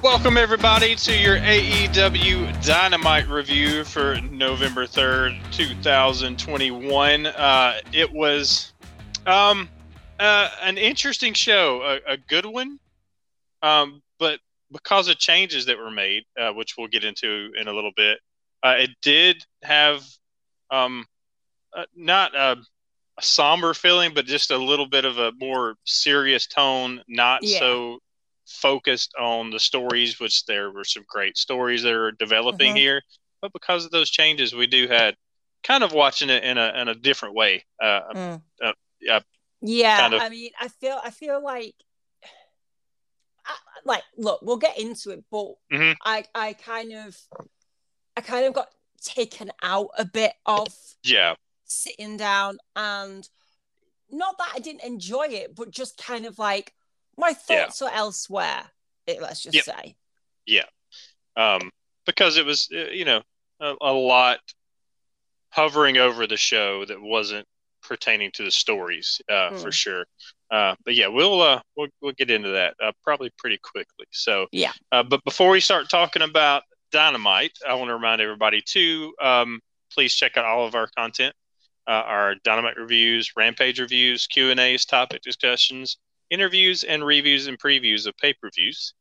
Welcome, everybody, to your AEW Dynamite review for November 3rd, 2021. Uh, it was um, uh, an interesting show, a, a good one, um, but because of changes that were made, uh, which we'll get into in a little bit, uh, it did have um, uh, not a, a, somber feeling, but just a little bit of a more serious tone, not yeah. so focused on the stories, which there were some great stories that are developing mm-hmm. here. But because of those changes, we do had kind of watching it in a in a different way. Uh, mm. uh, yeah, kind of, I mean, I feel I feel like like look, we'll get into it, but mm-hmm. I I kind of I kind of got taken out a bit of yeah sitting down and not that I didn't enjoy it, but just kind of like my thoughts yeah. are elsewhere. Let's just yep. say. Yeah, um, because it was uh, you know a, a lot hovering over the show that wasn't pertaining to the stories uh, mm. for sure. Uh, but yeah, we'll uh, we'll we'll get into that uh, probably pretty quickly. So yeah. Uh, but before we start talking about Dynamite, I want to remind everybody to Um, please check out all of our content, uh, our Dynamite reviews, Rampage reviews, Q and A's, topic discussions, interviews, and reviews and previews of pay per views.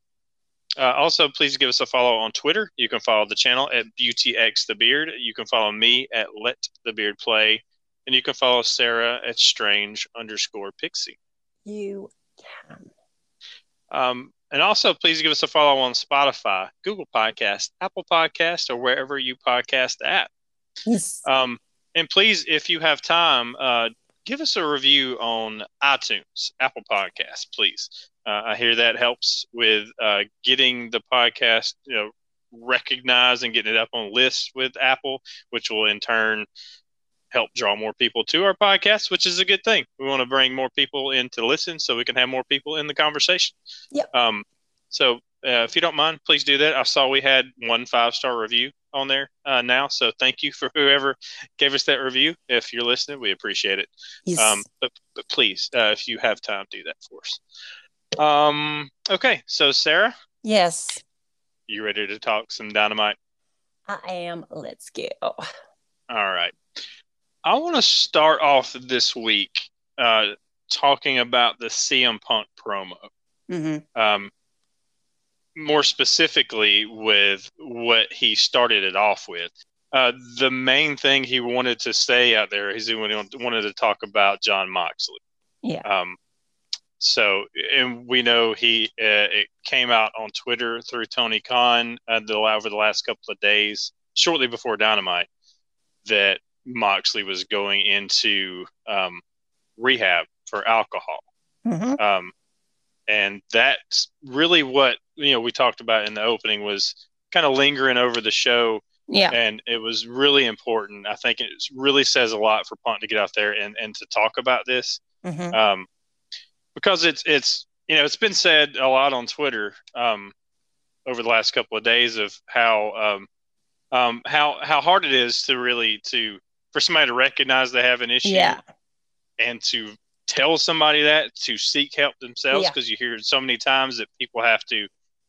Uh, also, please give us a follow on Twitter. You can follow the channel at BeautyX the Beard. You can follow me at Let the Beard Play, and you can follow Sarah at Strange underscore Pixie. You can. Um, and also, please give us a follow on Spotify, Google Podcast, Apple Podcast, or wherever you podcast at. Yes. Um, and please, if you have time, uh, give us a review on iTunes, Apple Podcasts, please. Uh, I hear that helps with uh, getting the podcast, you know, recognized and getting it up on lists with Apple, which will in turn help draw more people to our podcast, which is a good thing. We want to bring more people in to listen so we can have more people in the conversation. Yep. Um, so uh, if you don't mind, please do that. I saw we had one five star review on there uh, now, so thank you for whoever gave us that review. If you're listening, we appreciate it. Yes. Um, but, but please, uh, if you have time, do that for us. Um, okay, so Sarah. Yes. You ready to talk some dynamite? I am. Let's go. All right. I want to start off this week uh, talking about the CM Punk promo. Mm-hmm. Um, more specifically, with what he started it off with. Uh, the main thing he wanted to say out there is he wanted to talk about Jon Moxley. Yeah. Um, so, and we know he uh, it came out on Twitter through Tony Khan uh, the, over the last couple of days, shortly before Dynamite, that Moxley was going into um, rehab for alcohol. Mm-hmm. Um, and that's really what you know we talked about in the opening was kind of lingering over the show. Yeah, and it was really important. I think it really says a lot for Punk to get out there and and to talk about this, mm-hmm. um, because it's it's you know it's been said a lot on Twitter um, over the last couple of days of how um, um, how how hard it is to really to for somebody to recognize they have an issue yeah. and to tell somebody that to seek help themselves because yeah. you hear so many times that people have to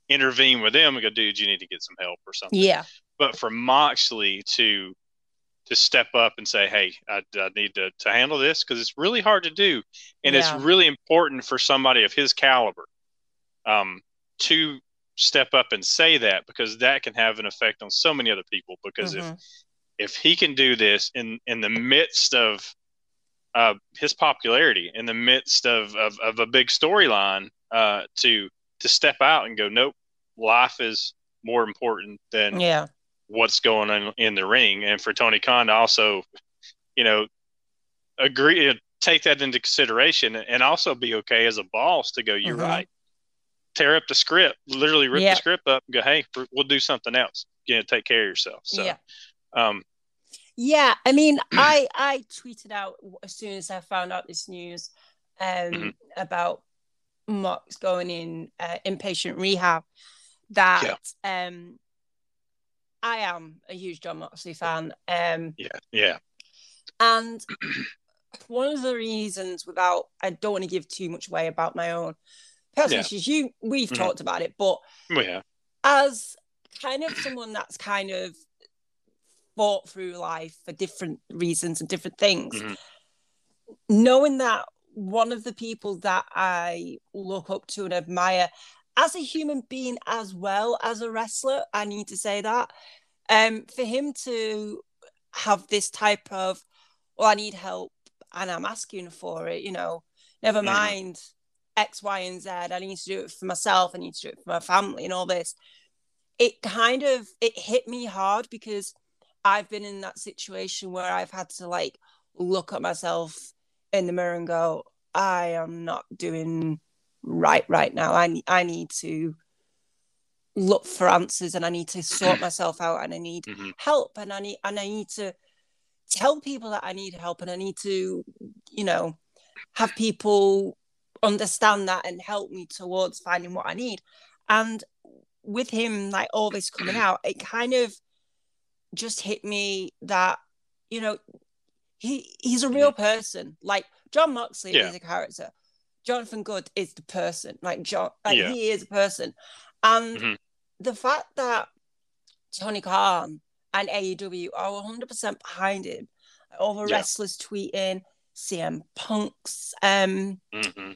intervene with them and go, dude, you need to get some help or something. Yeah. But for Moxley to to step up and say, hey, I, I need to, to handle this because it's really hard to do. And yeah. it's really important for somebody of his caliber um, to step up and say that because that can have an effect on so many other people. Because mm-hmm. if if he can do this in in the midst of uh, his popularity, in the midst of of, of a big storyline, uh, to to step out and go, nope, life is more important than yeah. what's going on in the ring, and for Tony Khan to also, you know, agree take that into consideration and also be okay as a boss to go, you're mm-hmm. right. tear up the script, literally rip the script up and go, hey, we'll do something else. You know, take care of yourself. So, yeah. um, yeah, I mean, I I tweeted out as soon as I found out this news um, mm-hmm. about Mox going in uh, inpatient rehab that yeah. um, I am a huge Jon Moxley fan. Um, yeah, yeah. And one of the reasons, without I don't want to give too much away about my own personal yeah. you we've mm-hmm. talked about it, but yeah. as kind of someone that's kind of fought through life for different reasons and different things, mm-hmm. knowing that one of the people that I look up to and admire as a human being as well as a wrestler, I need to say that. Um, for him to have this type of, well, I need help and I'm asking for it, you know, never mm-hmm. mind X, Y, and Z. I need to do it for myself. I need to do it for my family and all this. It kind of it hit me hard because I've been in that situation where I've had to like look at myself in the mirror and go, I am not doing right right now. I I need to look for answers and I need to sort myself out and I need mm-hmm. help and I need and I need to tell people that I need help and I need to, you know, have people understand that and help me towards finding what I need. And with him, like all this coming out, it kind of just hit me that, you know, he he's a real person. Like Jon Moxley yeah. is a character. Jonathan Good is the person. Like John, like yeah. he is a person. And mm-hmm. the fact that Tony Khan and AEW are 100% behind him. All the yeah. wrestlers tweeting, CM Punk's um, mm-hmm.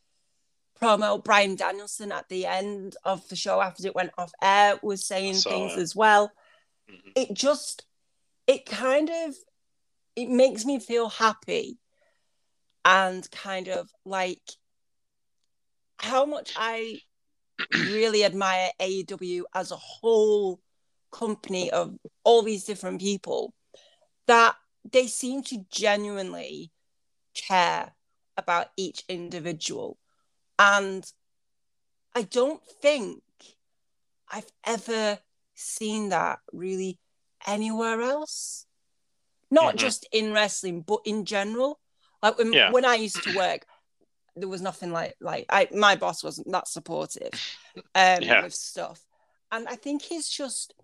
promo, Bryan Danielson at the end of the show after it went off air was saying things it. as well. Mm-hmm. It just, it kind of, it makes me feel happy and kind of like how much I really admire AEW as a whole company of all these different people that they seem to genuinely care about each individual. And I don't think I've ever seen that really anywhere else. Not mm-hmm. just in wrestling, but in general. Like when, yeah. when I used to work, there was nothing like like I my boss wasn't that supportive um yeah. with stuff. And I think he's just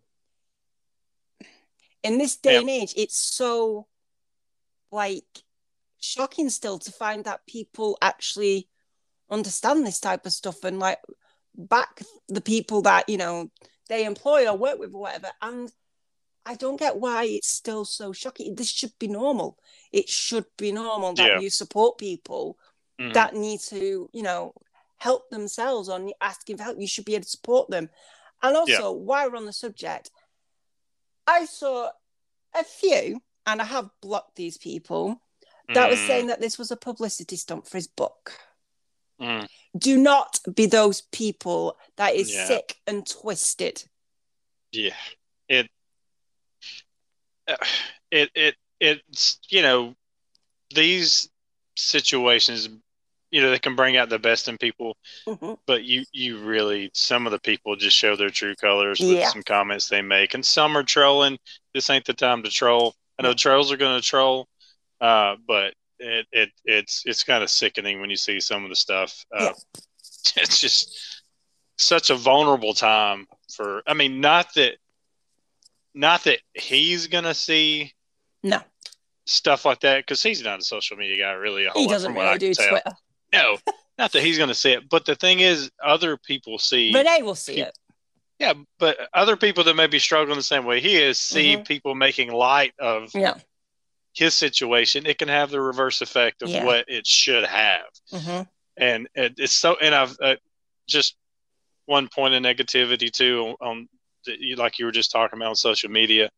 in this day yeah. and age, it's so like shocking still to find that people actually understand this type of stuff and like back the people that you know they employ or work with or whatever and i don't get why it's still so shocking this should be normal it should be normal that yeah. you support people mm-hmm. that need to you know help themselves or asking for help you should be able to support them and also yeah. while we're on the subject I saw a few, and I have blocked these people that mm. was saying that this was a publicity stunt for his book. Mm. Do not be those people that is yeah. sick and twisted. Yeah, it, uh, it, it, it's you know, these situations you know they can bring out the best in people mm-hmm. but you you really some of the people just show their true colors with yeah. some comments they make and some are trolling this ain't the time to troll i know trolls are going to troll uh, but it, it it's it's kind of sickening when you see some of the stuff uh, yeah. it's just such a vulnerable time for i mean not that not that he's gonna see no stuff like that because he's not a social media guy really he doesn't really do twitter no, not that he's going to see it, but the thing is, other people see. Renee will see it. Yeah, but other people that may be struggling the same way he is see mm-hmm. people making light of yeah. His situation. It can have the reverse effect of yeah. what it should have. Mm-hmm. And it, it's so. And I've uh, just one point of negativity too on, on like you were just talking about on social media.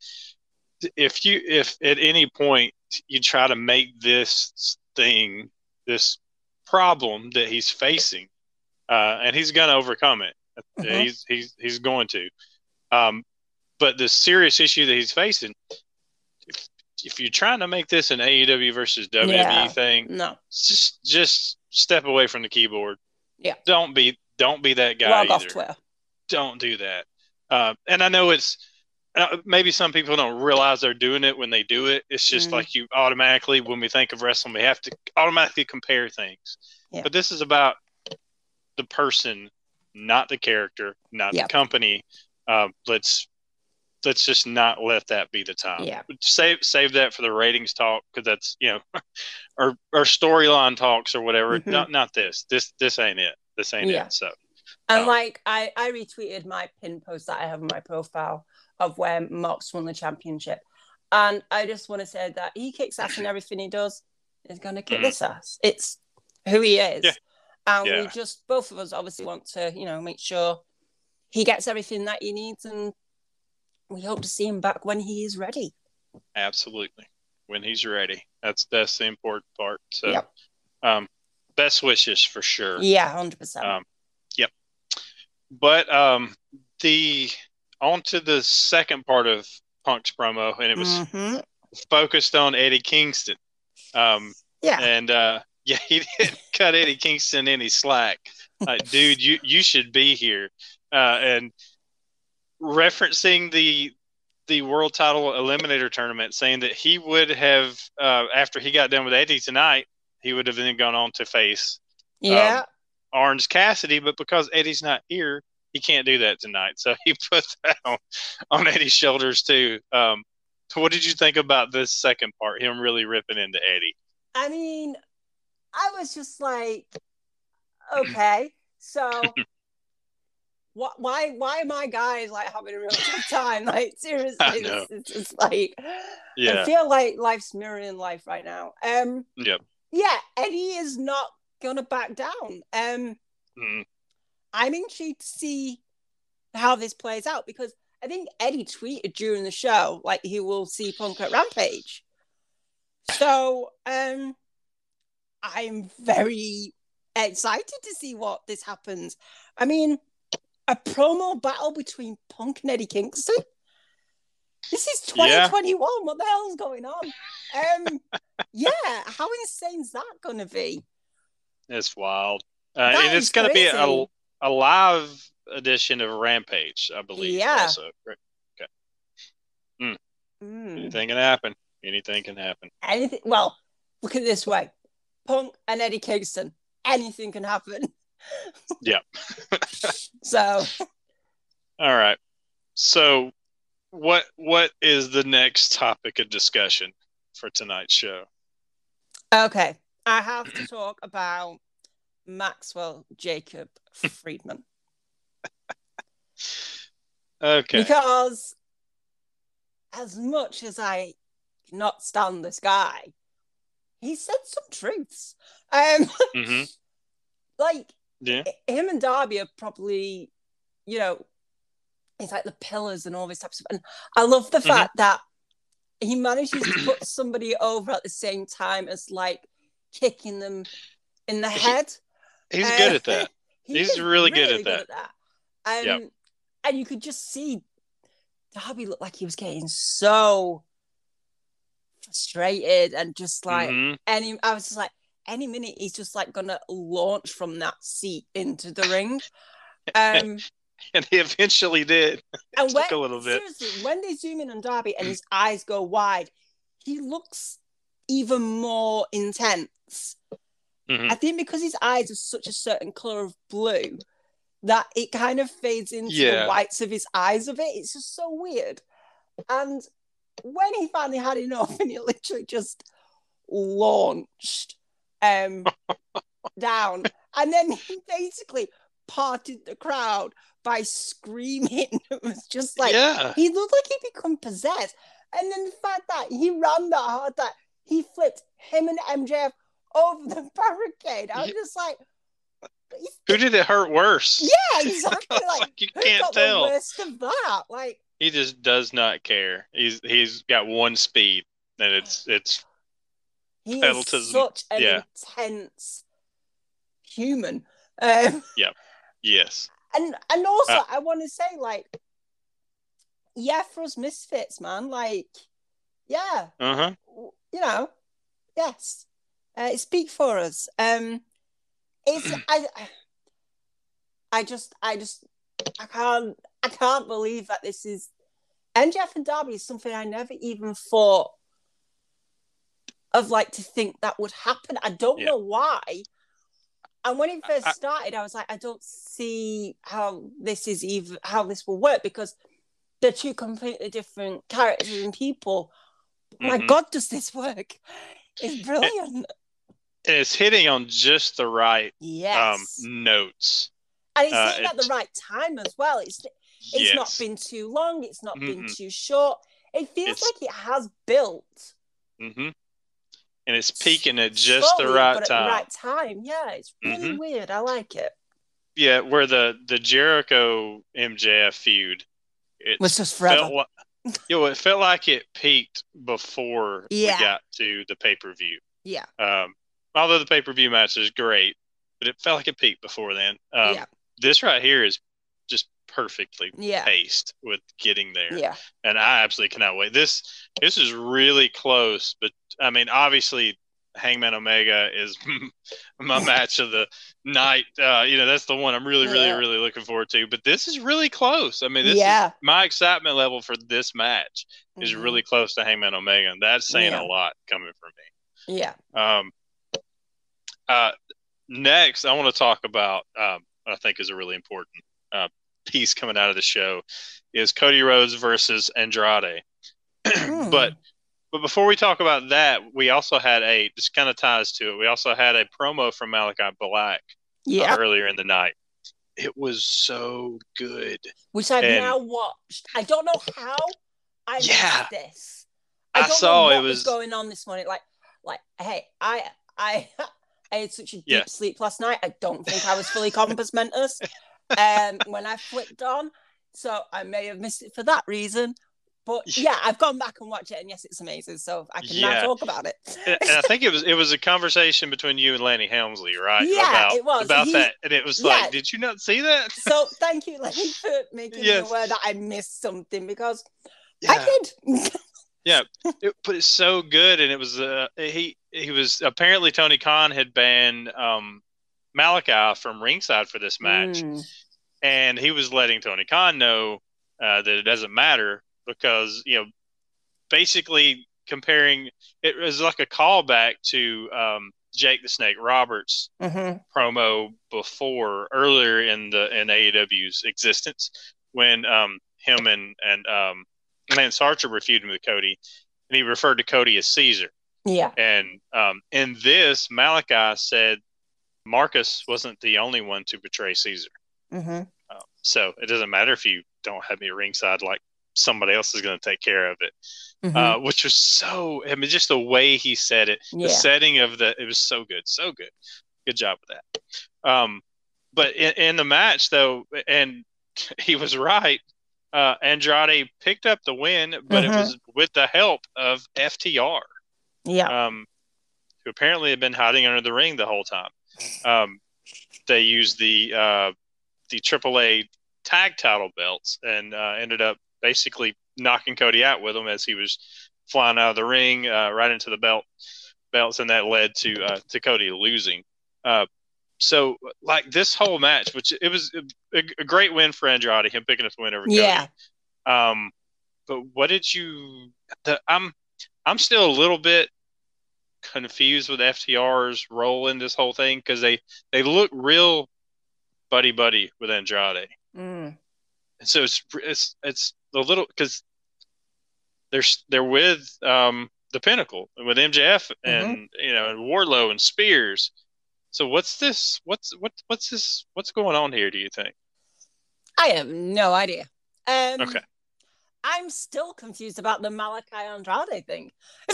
If you if at any point you try to make this thing this problem that he's facing, uh, and he's going to overcome it. Mm-hmm. He's he's he's going to. Um, but the serious issue that he's facing, if, you're trying to make this an AEW versus WWE yeah. thing, no, just just step away from the keyboard. Yeah, don't be Don't be that guy. Log off. Twitter. Don't do that. Uh, and I know it's uh, maybe some people don't realize they're doing it when they do it. It's just Mm. like you automatically, when we think of wrestling, we have to automatically compare things. Yeah. But this is about the person, not the character, not Yep. the company. Um, let's let's just not let that be the time. Yeah. Save save that for the ratings talk because that's you know, or or storyline talks or whatever. Mhm. Not not this. This this ain't it. This ain't Yeah. it. So And Oh. like I, I retweeted my pin post that I have on my profile of where Mox won the championship. And I just want to say that he kicks ass in everything he does. He's gonna kick Mhm. this ass. It's who he is. Yeah. And we just both of us obviously want to, you know, make sure he gets everything that he needs and we hope to see him back when he is ready. Absolutely. When he's ready. That's that's the important part. So Yep. um best wishes for sure. Yeah, hundred percent. Um yep. But um the on to the second part of Punk's promo and it was Mhm. focused on Eddie Kingston. Um Yeah. and uh yeah, he didn't cut Eddie Kingston any slack. Like, dude, you you should be here. Uh and referencing the the world title eliminator tournament, saying that he would have uh, after he got done with Eddie tonight, he would have then gone on to face yeah. Orange Cassidy, but because Eddie's not here, he can't do that tonight. So he put that on, on Eddie's shoulders too. Um, what did you think about this second part? Him really ripping into Eddie. I mean, I was just like, okay, so Why? Why am I guys like having a real tough time? Like seriously, it's, like I feel like life's mirroring life right now. Um, Yep. yeah, Eddie is not gonna back down. Um, Mm, I'm intrigued to see how this plays out because I think Eddie tweeted during the show like he will see Punk at Rampage. So um I'm very excited to see what this happens. I mean, a promo battle between Punk and Eddie Kingston. This is Yeah. 2021. What the hell's going on? Um, yeah, how insane is that gonna be? it's wild. Uh, and it's going to be a, a live edition of Rampage, I believe. Yeah. Also. Mm. Anything can happen. Anything can happen. anything. Well, look at it this way: Punk and Eddie Kingston. Anything can happen. Yep. so All right. So, what what is the next topic of discussion for tonight's show? okay, I have to talk about Maxwell Jacob Friedman Okay. because, as much as I cannot stand this guy, he said some truths. Um, hmm like Yeah. him and Darby are probably, you know, it's like the pillars and all this types of. Stuff. And I love the Mhm. fact that he manages to put somebody over at the same time as like kicking them in the head. He's Uh, good at that. he He's is really good at that. that. Um, Yep. And you could just see Darby looked like he was getting so frustrated and just like Mhm. any. I was just like, any minute he's just like gonna launch from that seat into the ring. Um, And he eventually did. and Took when, a little bit. seriously, when they zoom in on Darby and his eyes go wide, he looks even more intense. Mhm. I think because his eyes are such a certain color of blue that it kind of fades into Yeah. the whites of his eyes a bit. It's just so weird. And when he finally had enough and he literally just launched um down and then he basically parted the crowd by screaming. It was just like yeah. he looked like he'd become possessed. And then the fact that he ran that hard that he flipped him and MJF over the barricade. I was Yeah. just like, Who did it hurt worse? yeah, exactly. Like, like you can't tell. the worst of that? Like, He just does not care. He's he's got one speed, and it's it's he Pedal is such an yeah. intense human. Um, yeah. yes. and and also, Uh, I want to say, like, yeah, for us misfits, man. Like, yeah, Uh huh. you know, yes, uh, speak for us. Um, it's I, I just, I just, I can't, I can't believe that this is MJF and Darby is something I never even thought of, like to think that would happen. I don't Yeah. know why. And when it first I- started, I was like, I don't see how this is even how this will work because they're two completely different characters and people. My Mhm. God, does this work? It's brilliant. And it's hitting on just the right Yes. um, notes. and it's uh, hitting at the right time as well. It's it's yes. not been too long, it's not been Mm-mm. too short. It feels It's- like it has built hmm And it's peaking at just the right but time. The right time. Yeah, it's really Mhm. weird. I like it. Yeah, where the the Jericho MJF feud it Was just forever. felt like, you know, it felt like it peaked before Yeah. we got to the pay per view. Yeah. Um, although the pay per view match is great, but it felt like it peaked before then. Um, Yeah. This right here is just perfectly Yeah. paced with getting there. Yeah. and I absolutely cannot wait. This this is really close, but I mean, obviously, Hangman Omega is my match of the night. Uh, you know, that's the one I'm really, really, Yeah. really looking forward to. But this is really close. I mean, this Yeah. is my excitement level for this match is Mhm. really close to Hangman Omega, and that's saying Yeah. a lot coming from me. Yeah. Um, uh, next, I want to talk about um, what I think is a really important uh, piece coming out of the show is Cody Rhodes versus Andrade. Hmm. But but before we talk about that, we also had a this kind of ties to it. We also had a promo from Malachi Black uh, Yeah. earlier in the night. It was so good. Which I've and- now watched. I don't know how I Yeah. this. I don't saw it was was- going on this morning. Like, like, hey, I, I, I had such a deep Yeah. sleep last night. I don't think I was fully compos mentis um, when I flipped on, so I may have missed it for that reason. But yeah, I've gone back and watched it, and yes, it's amazing. So I can Yeah. now talk about it. And, I think it was it was a conversation between you and Lanny Helmsley, right? Yeah, about, it was. about He- that. And it was Yeah. like, did you not see that? So thank you, Lenny, for making Yes. me aware that I missed something because Yeah. I did. Yeah, it, but it's so good, and it was uh, he he was apparently Tony Khan had banned um, Malachi from ringside for this match, Mm. and he was letting Tony Khan know uh, that it doesn't matter because you know basically comparing it was like a callback to um, Jake the Snake Roberts Mhm. promo before earlier in the in AEW's existence when um, him and and um, Lance Archer were feuding with Cody, and he referred to Cody as Caesar. Yeah. And um, in this, Malachi said Marcus wasn't the only one to betray Caesar. hmm Um, so it doesn't matter if you don't have me ringside, like somebody else is going to take care of it. Mm-hmm. Uh, which was so, I mean, just the way he said it, yeah. the setting of the, it was so good, so good. Good job with that. Um, but in, in the match, though, and he was right. Uh, Andrade picked up the win, but Mhm. it was with the help of FTR yeah. um, who apparently had been hiding under the ring the whole time. Um, they used the uh, the AAA tag title belts and uh, ended up basically knocking Cody out with them as he was flying out of the ring uh, right into the belt belts, and that led to uh, to Cody losing. Uh, so, like this whole match, which it was a, a great win for Andrade, him picking up the win over Yeah. Cody. Um, but what did you? The, I'm I'm still a little bit confused with FTR's role in this whole thing because they they look real buddy buddy with Andrade, Mm. and so it's it's it's a little because they're they're with um the Pinnacle with MJF and you know and Wardlow and Spears. So what's this? What's what what's this? What's going on here? Do you think? I have no idea. Um, Okay. I'm still confused about the Malachi Andrade thing.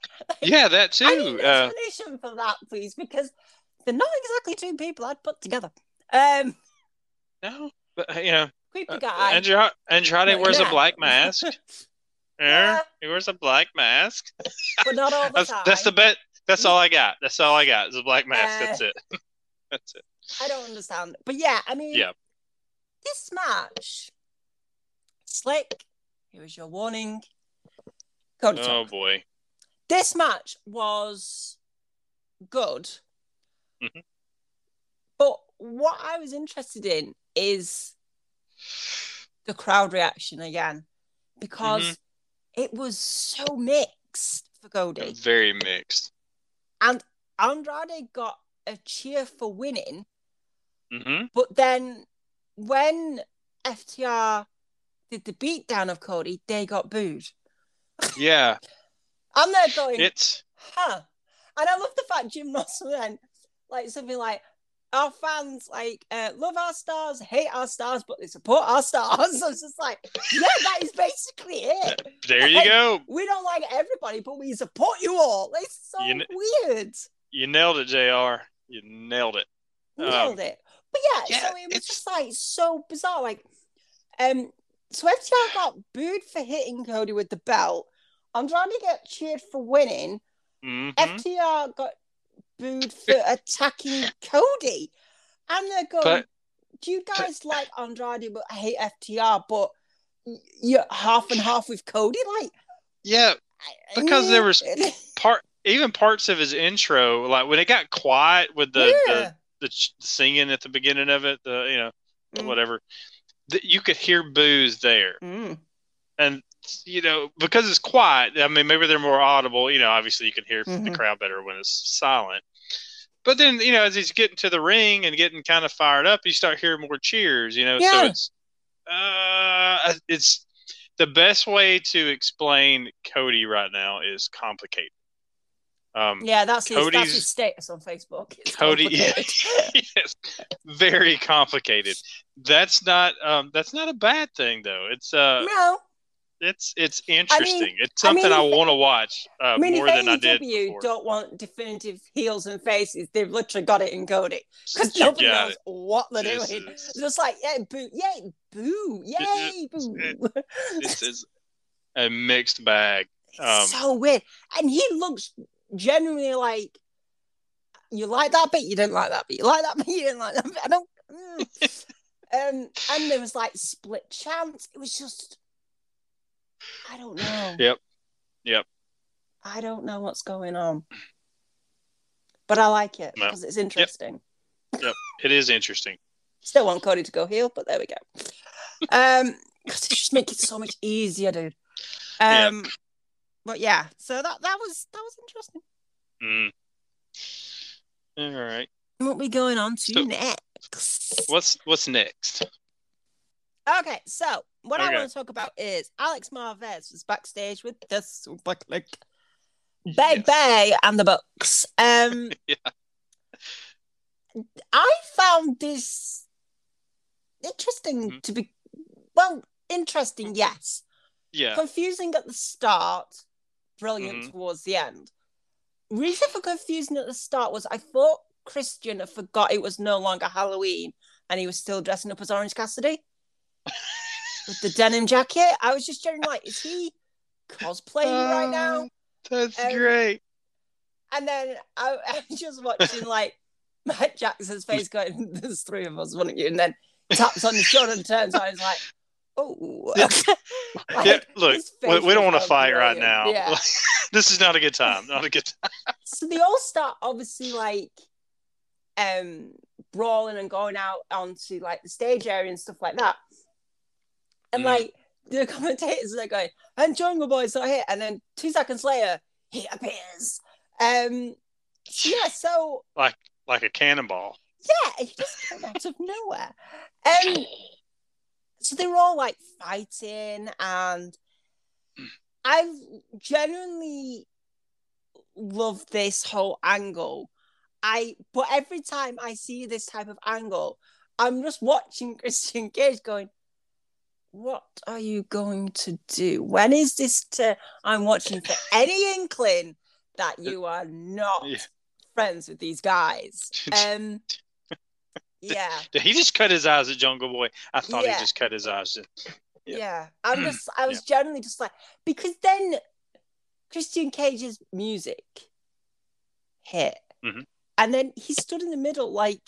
Yeah, that I need too. Uh, explanation for that, please, because they're not exactly two people I'd put together. Um, no, but uh, you know, creepy uh, guy. Andrade, Andrade wears a black mask. Yeah. He wears a black mask. but not all the That's time. that's the bet. That's all I got. That's all I got. Is a black mask. Uh, that's it. that's it. I don't understand. But yeah, I mean, Yeah. this match, Slick, here is your warning. Go Oh talk. boy. This match was good, Mhm. but what I was interested in is the crowd reaction again because Mm-hmm. it was so mixed for Cody. Very mixed. And Andrade got a cheer for winning, hmm but then when FTR did the beatdown of Cody, they got booed. Yeah, I'm there going, it's huh. And I love the fact Jim Russell then, like something like, our fans like uh, love our stars, hate our stars, but they support our stars. I was just like, yeah, that is basically it. there. You go. We don't like everybody, but we support you all. It's so You kn- weird. You nailed it, Jr. You nailed it. Um, Nailed it. But yeah, yeah, so it was it's- just like so bizarre. Like, um, so FTR got booed for hitting Cody with the belt. Andrade got cheered for winning. mhm. FTR got booed for attacking Cody. And they're going, But- Do you guys like Andrade but I hate FTR, but you're half and half with Cody? Like, Yeah, Because there was- part even parts of his intro, like when it got quiet with the the, the singing at the beginning of it, the you know Mm. whatever, that you could hear boos there, Mm. and you know because it's quiet. I mean, maybe they're more audible. You know, obviously you can hear the Mhm. crowd better when it's silent. But then you know, as he's getting to the ring and getting kind of fired up, you start hearing more cheers. You know, so it's uh, it's the best way to explain Cody right now is complicated. Um, Yeah, that's his, that's Cody's- his status on Facebook. It's Cody, yeah, yes, very complicated. That's not um, that's not a bad thing though. It's uh, no, it's it's interesting. it's I mean, something I, if- want to watch uh, I mean, more than I did AEW before. don't want definitive heels and faces, they've literally got it in Cody because nobody knows it. what they're This doing. is- It's just like, yeah, boo, yay, boo, yay, boo. This is a mixed bag. It's um, so weird, and he looks genuinely like you like that bit, you didn't like that bit, you like that bit, you didn't like that bit. I don't. mm. um, and there was like split chants. It was just, I don't know. Yep. Yep. I don't know what's going on, but I like it No. because it's interesting. Yep. It is interesting. Still want Cody to go heel, but there we go. Um, 'cause it just make it so much easier, dude. Um, but yeah, so that that was that was interesting. Mm. All right. What we going on to So- next? What's what's next? Okay, so what I want to talk about is Alex Marvez was backstage with the Super Kliq, Bay Yes. Bay, and the Bucks. Um, Yeah. I found this interesting Mhm. to be well, interesting, yes. Yeah. Confusing at the start, brilliant Mhm. towards the end. Reason for confusing at the start was I thought Christian had forgot it was no longer Halloween and he was still dressing up as Orange Cassidy with the denim jacket. I was just generally like, is he cosplaying right now? Uh, That's Um, great. And then I, I was just watching like Matt Jackson's face going, "There's three of us, one of you," and then taps on his shoulder and turns. I was like, "Oh, Like, yeah, look, we, we don't want to fight right brilliant. now. Yeah. this is not a good time. Not a good time. so they all start obviously like um brawling and going out onto like the stage area and stuff like that. And Mm. like the commentators are going, and Jungle Boy's not here. And then two seconds later, he appears. Um yeah, so Like like a cannonball. yeah, he just came out of nowhere. Um so they were all like fighting and I genuinely love this whole angle. I but every time I see this type of angle, I'm just watching Christian Cage going, What are you going to do? When is this to I'm watching for any inkling that you are not Yeah. friends with these guys? Um yeah. Did he just cut his eyes at Jungle Boy? I thought Yeah. he just cut his eyes. Yeah. Yeah. I'm just I was generally just like because then Christian Cage's music hit. Mhm. And then he stood in the middle like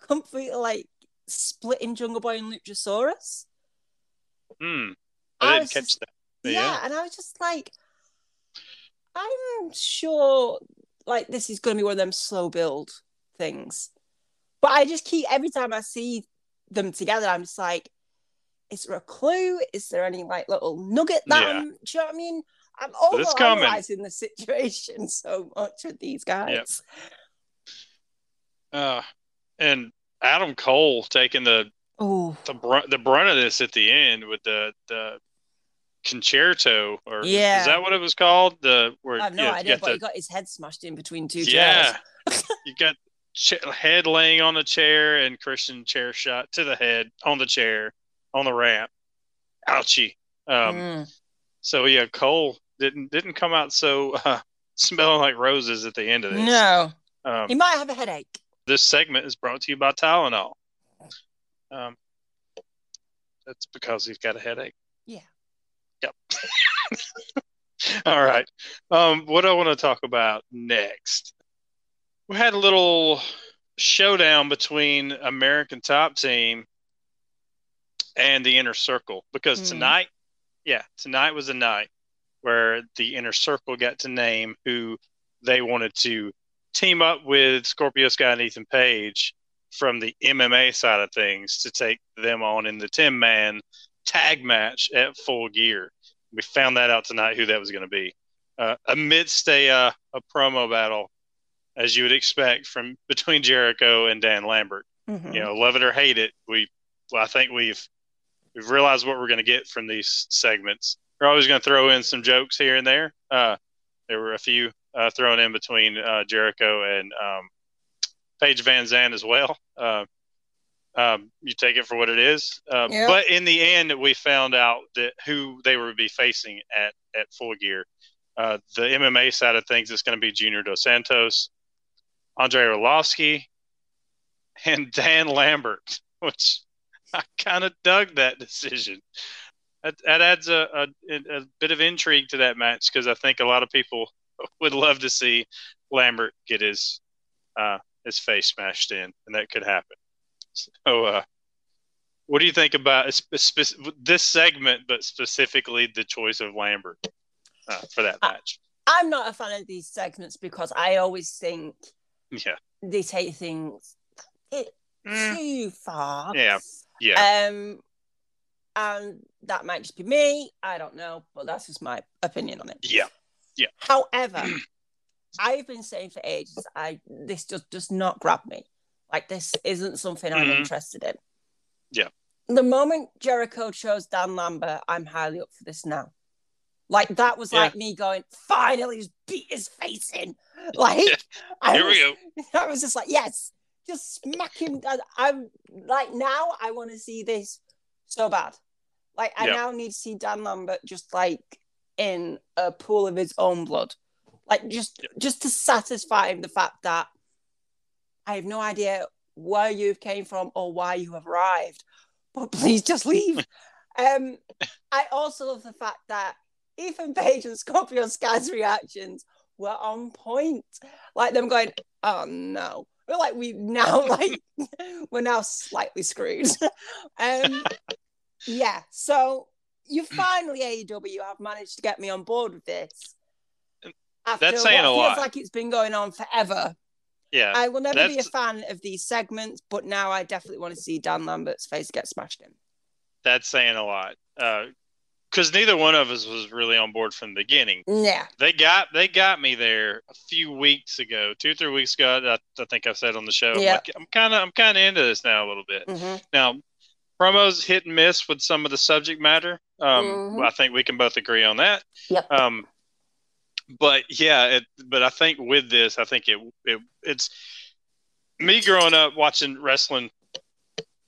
completely like splitting Jungle Boy and Luchasaurus. Hmm. I I didn't catch just- that. Yeah. Yeah. and I was just like I'm sure like this is gonna be one of them slow build things. But I just keep every time I see them together, I'm just like, is there a clue? Is there any like little nugget that Yeah. I'm, do you know what I mean? I'm But it's coming. overanalyzing the situation so much with these guys. Uh, and Adam Cole taking the Oh, the brunt the brunt of this at the end with the the Conchairto or is- Yeah. is that what it was called the where I have no yeah, you idea, got but the- he got his head smashed in between two yeah chairs. you got ch- head laying on the chair and Christian chair shot to the head on the chair on the ramp ouchie um Mm. so yeah Cole didn't didn't come out so uh, smelling like roses at the end of this No, um, he might have a headache. this segment is brought to you by Tylenol. Um, that's because he's got a headache. Yeah. Yep. All right. Um, what I want to talk about next, we had a little showdown between American Top Team and the Inner Circle because Mhm. tonight, yeah, tonight was a night where the Inner Circle got to name who they wanted to team up with Scorpio Sky and Ethan Page from the MMA side of things to take them on in the 10 man tag match at full gear. We found that out tonight who that was going to be. Uh, amidst a, uh, a promo battle, as you would expect from between Jericho and Dan Lambert. Mhm. You know, love it or hate it, we well, I think we've we've realized what we're going to get from these segments. We're always going to throw in some jokes here and there. Uh, there were a few uh, thrown in between uh, Jericho and um, Paige VanZant as well. Uh, um, you take it for what it is. Uh, Yep. But in the end, we found out that who they would be facing at at Full Gear. Uh, the MMA side of things is going to be Junior Dos Santos, Andrei Arlovski, and Dan Lambert, which I kind of dug that decision. That, that adds a, a, a bit of intrigue to that match because I think a lot of people would love to see Lambert get his uh, his face smashed in, and that could happen. So, uh, what do you think about spe- this segment, but specifically the choice of Lambert uh, for that match? I'm not a fan of these segments because I always think Yeah, they take things it Mm, too far. Yeah. yeah, Um, and that might just be me. I don't know, but that's just my opinion on it. Yeah, yeah, However, I've been saying for ages, I this just does not grab me. Like this isn't something I'm Mhm. interested in. Yeah. The moment Jericho chose Dan Lambert, I'm highly up for this now. Like that was Yeah. like me going, finally he's beat his face in. Like I Here was, we go. I was just like, yes, just smack him. I'm like now I want to see this so bad. Like I Yeah. now need to see Dan Lambert just like in a pool of his own blood. Like just just to satisfy him the fact that I have no idea where you have came from or why you have arrived. But please just leave. um I also love the fact that Ethan Page and Scorpio Sky's reactions were on point. Like them going, oh no. We're like we now like we're now slightly screwed. um yeah, so you finally AEW have managed to get me on board with this. After That's saying a feels lot. like it's been going on forever. Yeah, I will never be a fan of these segments, but now I definitely want to see Dan Lambert's face get smashed in. that's saying a lot. Because neither one of us was really on board from the beginning. Yeah. They got they got me there a few weeks ago, two three weeks ago. I, I think I said on the show. I'm Yeah. I'm kind of I'm kind of into this now a little bit. Mhm. Now, promos hit and miss with some of the subject matter. Um, Mhm. I think we can both agree on that. Yep. Um, but yeah, it, but I think with this, I think it, it it's me growing up watching wrestling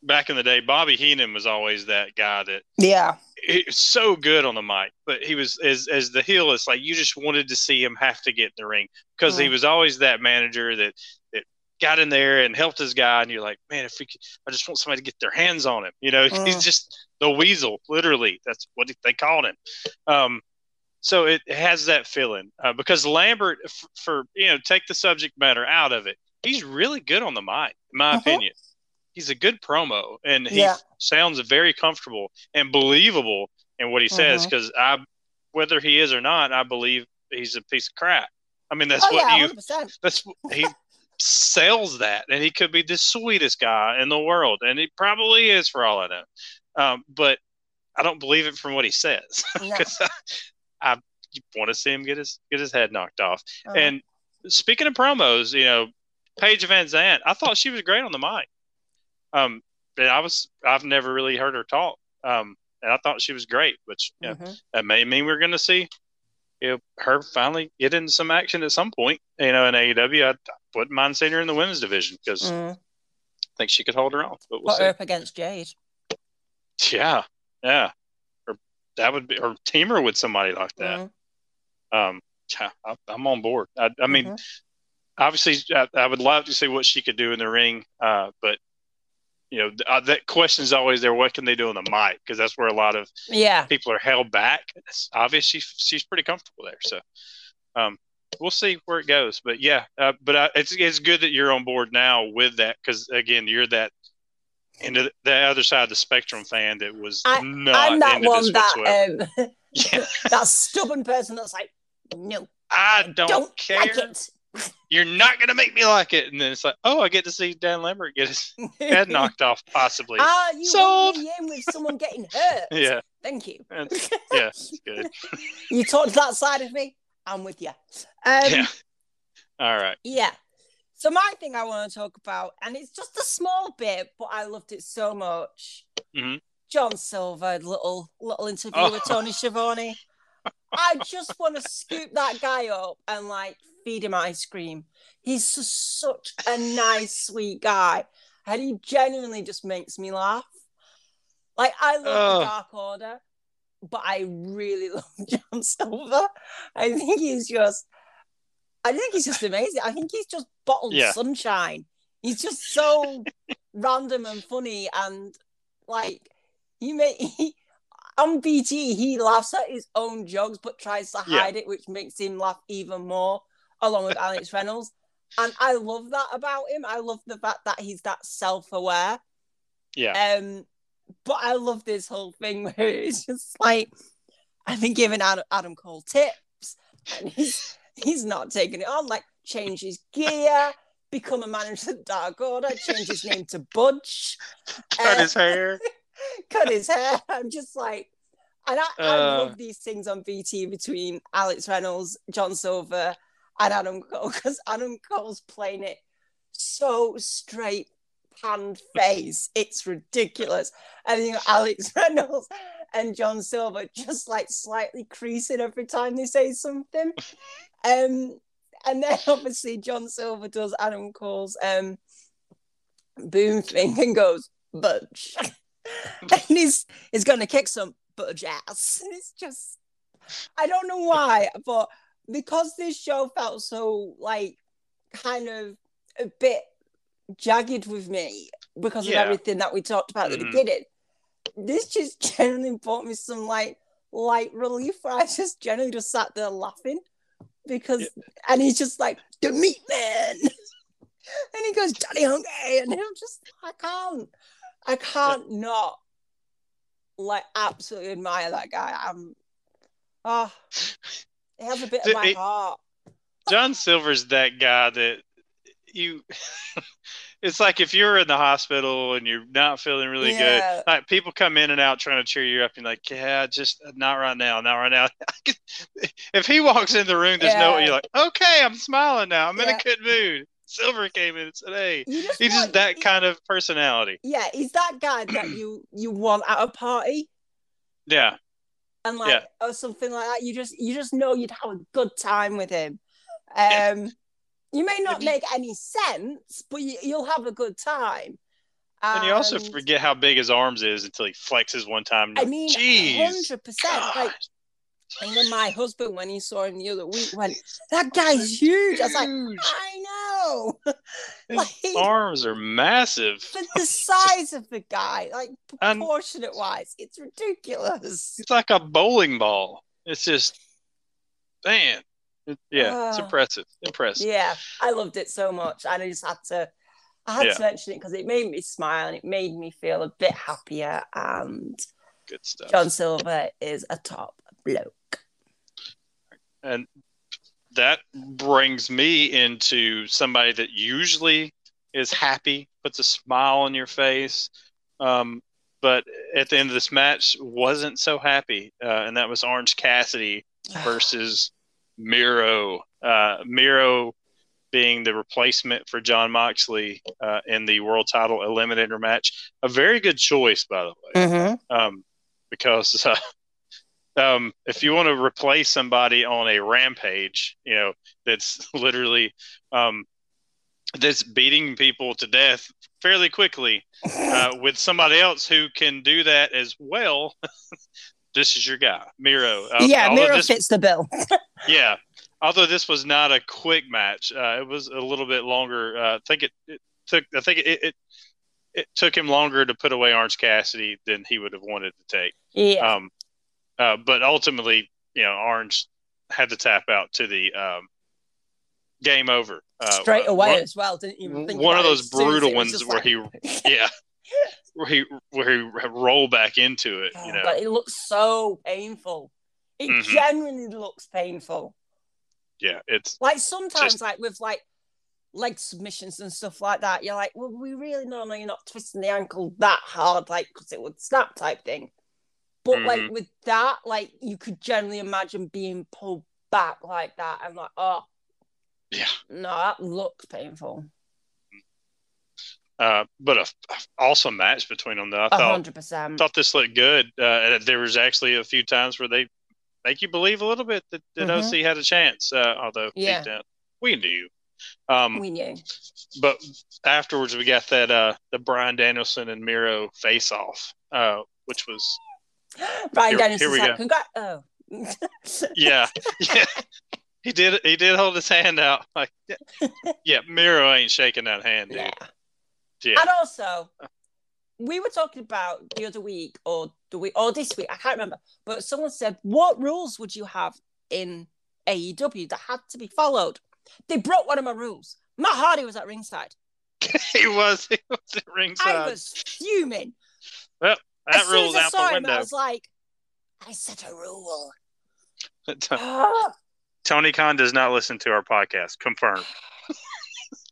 back in the day. Bobby Heenan was always that guy that Yeah. he was so good on the mic, but he was as as the heel. It's like you just wanted to see him have to get in the ring because he Mhm. was always that manager that that got in there and helped his guy. And you're like, man, if we could, I just want somebody to get their hands on him. You know, he's Mhm. just the weasel, literally. That's what they called him. Um, so it has that feeling uh, because Lambert, f- for you know, take the subject matter out of it. He's really good on the mic, in my Mhm. opinion. He's a good promo, and he Yeah. sounds very comfortable and believable in what he says. Because I, whether he is or not, I believe he's a piece of crap. I mean, that's oh what yeah, you. hundred percent. That's he. sells that, and he could be the sweetest guy in the world, and he probably is for all I know. Um, but I don't believe it from what he says because no. I, want to see him get his get his head knocked off. Uh-huh. And speaking of promos, you know, Paige VanZant, I thought she was great on the mic. Um, and I was I've never really heard her talk. Um, and I thought she was great, which you know, mm-hmm. that may mean we're going to see you know, her finally get into some action at some point. You know, in AEW, I, wouldn't mind seeing her in the women's division because mm. I think she could hold her own. But we'll Put her up against Jade. Yeah, yeah, that would be, or team her with somebody like that. Mm. Um, I, am on board. I, I mean, mm-hmm. obviously, I, I, would love to see what she could do in the ring, uh, but you know uh, that question is always there what can they do on the mic because that's where a lot of yeah people are held back it's obvious she, she's pretty comfortable there so um, we'll see where it goes but yeah uh, but I, it's, it's good that you're on board now with that because again you're that into the other side of the spectrum fan that was I, not I'm that one that um, yeah. that stubborn person that's like no I don't, don't care like you're not gonna make me like it. And then it's like, oh, I get to see Dan Lambert get his head knocked off, possibly. Ah, you sold me in with someone getting hurt. yeah. Thank you. That's, yeah, good. you talked that side of me. I'm with you. Um, yeah. All right. Yeah. So my thing I want to talk about, and it's just a small bit, but I loved it so much. Mm-hmm. John Silver, little little interview oh. with Tony Schiavone. I just want to scoop that guy up and like feed him ice cream. He's such a nice, sweet guy. And he genuinely just makes me laugh. Like, I love oh. the Dark Order, but I really love John Silver. I think he's just, I think he's just amazing. I think he's just bottled yeah. sunshine. He's just so random and funny. And like, he made, he, on BT, he laughs at his own jokes but tries to hide yeah. it, which makes him laugh even more along with Alex Reynolds. And I love that about him. I love the fact that he's that self aware. Yeah. Um, but I love this whole thing where it's just like I've been giving Adam, Adam Cole tips and he's he's not taking it on. Like change his gear, become a manager of Dark Order, change his name to Budge, cut uh, his hair, cut his hair. I'm just like, and I, uh, I love these things on BT between Alex Reynolds, John Silver, and Adam Cole because Adam Cole's playing it so straight pan face. It's ridiculous. And you know, Alex Reynolds and John Silver just like slightly creasing every time they say something. Um, and then obviously John Silver does Adam Cole's um boom thing and goes, budge. and he's he's gonna kick some budge ass. It's just I don't know why, but because this show felt so like kind of a bit jagged with me because yeah. of everything that we talked about mm-hmm. at the mm-hmm. beginning. This just generally brought me some like light relief where I just generally just sat there laughing because yeah. and he's just like the meat man and he goes Daddy hungry and I'm just I can't I can't yeah. not like absolutely admire that guy. I'm ah, oh it has a bit of my it, heart. John Silver's that guy that you. it's like if you're in the hospital and you're not feeling really yeah. good, like people come in and out trying to cheer you up, and like, yeah, just not right now, not right now. if he walks in the room, there's yeah. no. You're like, okay, I'm smiling now. I'm yeah. in a good mood. Silver came in and said, "Hey, just he's want, just that he, kind of personality." Yeah, he's that guy that you you want at a party. Yeah, and like or something like that. You just you just know you'd have a good time with him. Um, you may not make any sense, but you, will have a good time. And, and, you also forget how big his arms is until he flexes one time. I mean, hundred percent. Like and then my husband, when he saw him the other week, went, "That guy's huge." I was like, "I know." like, His arms are massive. But the size of the guy, like proportionate wise, it's ridiculous. It's like a bowling ball. It's just, man. Yeah, uh, it's ah. impressive. Impressive. Yeah, I loved it so much, and I just had to. I had yeah. to mention it because it made me smile and it made me feel a bit happier. And good stuff. John Silver is a top bloke and that brings me into somebody that usually is happy, puts a smile on your face, um, but at the end of this match wasn't so happy, uh, and that was Orange Cassidy versus Miro. Uh, Miro being the replacement for Jon Moxley uh, in the world title eliminator match. A very good choice, by the way, Mm-hmm. um, because uh, um, if you want to replace somebody on a rampage, you know that's literally um, that's beating people to death fairly quickly uh, with somebody else who can do that as well. This is your guy, Miro. Uh, yeah, Miro this- fits the bill. yeah. Although this was not a quick match, uh, it was a little bit longer. Uh, I think it, it took. I think it, it it took him longer to put away Orange Cassidy than he would have wanted to take. yeah. Um, uh, but ultimately, you know, Orange had to tap out to the um, game over uh, Straight uh, away one- as well. Didn't even think one of about it those brutal ones where like- he, yeah, where he where he rolled back into it. Oh, You know, But it looks so painful. It Mhm. genuinely looks painful. yeah, it's Like sometimes, Just- like with like leg submissions and stuff like that, you're like, well, we really know no, you're not twisting the ankle that hard, like because it would snap type thing. But like Mhm. with that, like you could generally imagine being pulled back like that. I'm like, oh yeah. no, that looks painful. Uh, but a, a awesome match between them. Though I thought hundred percent. thought this looked good. Uh, there was actually a few times where they make you believe a little bit that, that Mhm. OC had a chance. Uh, although Yeah. we knew. Um, We knew. but afterwards we got that uh, the Bryan Danielson and Miro face off, uh, which was Brian Here- Dennis here is we like, go. congrats. Oh. yeah, yeah. He did. He did hold his hand out. Like, yeah, yeah Miro ain't shaking that hand, dude. yeah. Yeah, And also, we were talking about the other week or the week or this week, I can't remember, but someone said, What rules would you have in AEW that had to be followed? They broke one of my rules. Matt Hardy was at ringside. he was. He was at ringside. I was fuming. Well, that as soon rule's as I out saw the him, I was like, I set a rule. Tony Khan does not listen to our podcast. Confirmed.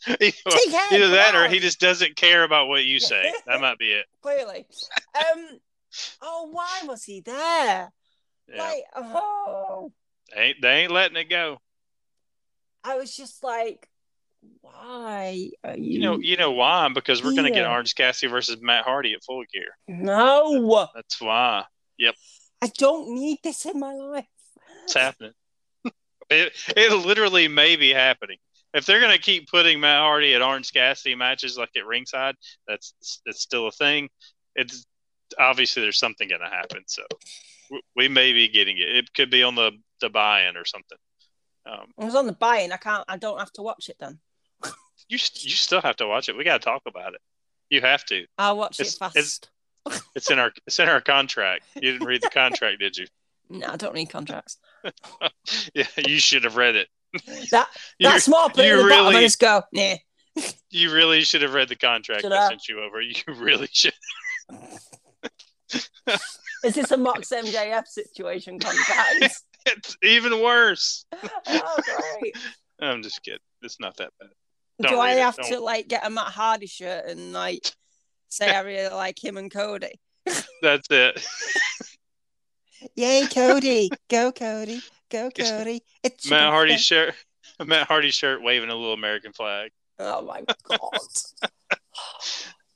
either, either that or he just doesn't care about what you say. That might be it. Clearly. Um, oh, why was he there? Yeah. Like, oh. They ain't, they ain't letting it go. I was just like, why are you? You know, you know why? Because we're gonna get. Orange Cassidy versus Matt Hardy at Full Gear. no, That's why Yep. I don't need this in my life. it's happening. it it literally may be happening. If they're gonna keep putting Matt Hardy at Orange Cassidy matches like at ringside, that's that's still a thing. It's obviously there's something gonna happen. So we may be getting it. It could be on the the buy-in or something. Um, I was on the buy-in. I can't. I don't have to watch it then. you you still have to watch it. We got to talk about it. You have to. I'll watch It's- it fast. it's- It's in our it's in our contract. You didn't read the contract, did you? No, I don't read contracts. Yeah, you should have read it. That You, that small put it you in the bottom and just go. Nah. you really should have read the contract Should I I? sent you over. You really should. Is this a Mox MJF situation contract? It's even worse. oh, great. I'm just kidding. It's not that bad. Do Don't I read it, have don't. to like get a Matt Hardy shirt and like say I really like him and Cody? That's it. Yay, Cody! Go, Cody! Go, Cody! It's Matt Hardy shirt. Matt Hardy shirt waving a little American flag. Oh my god!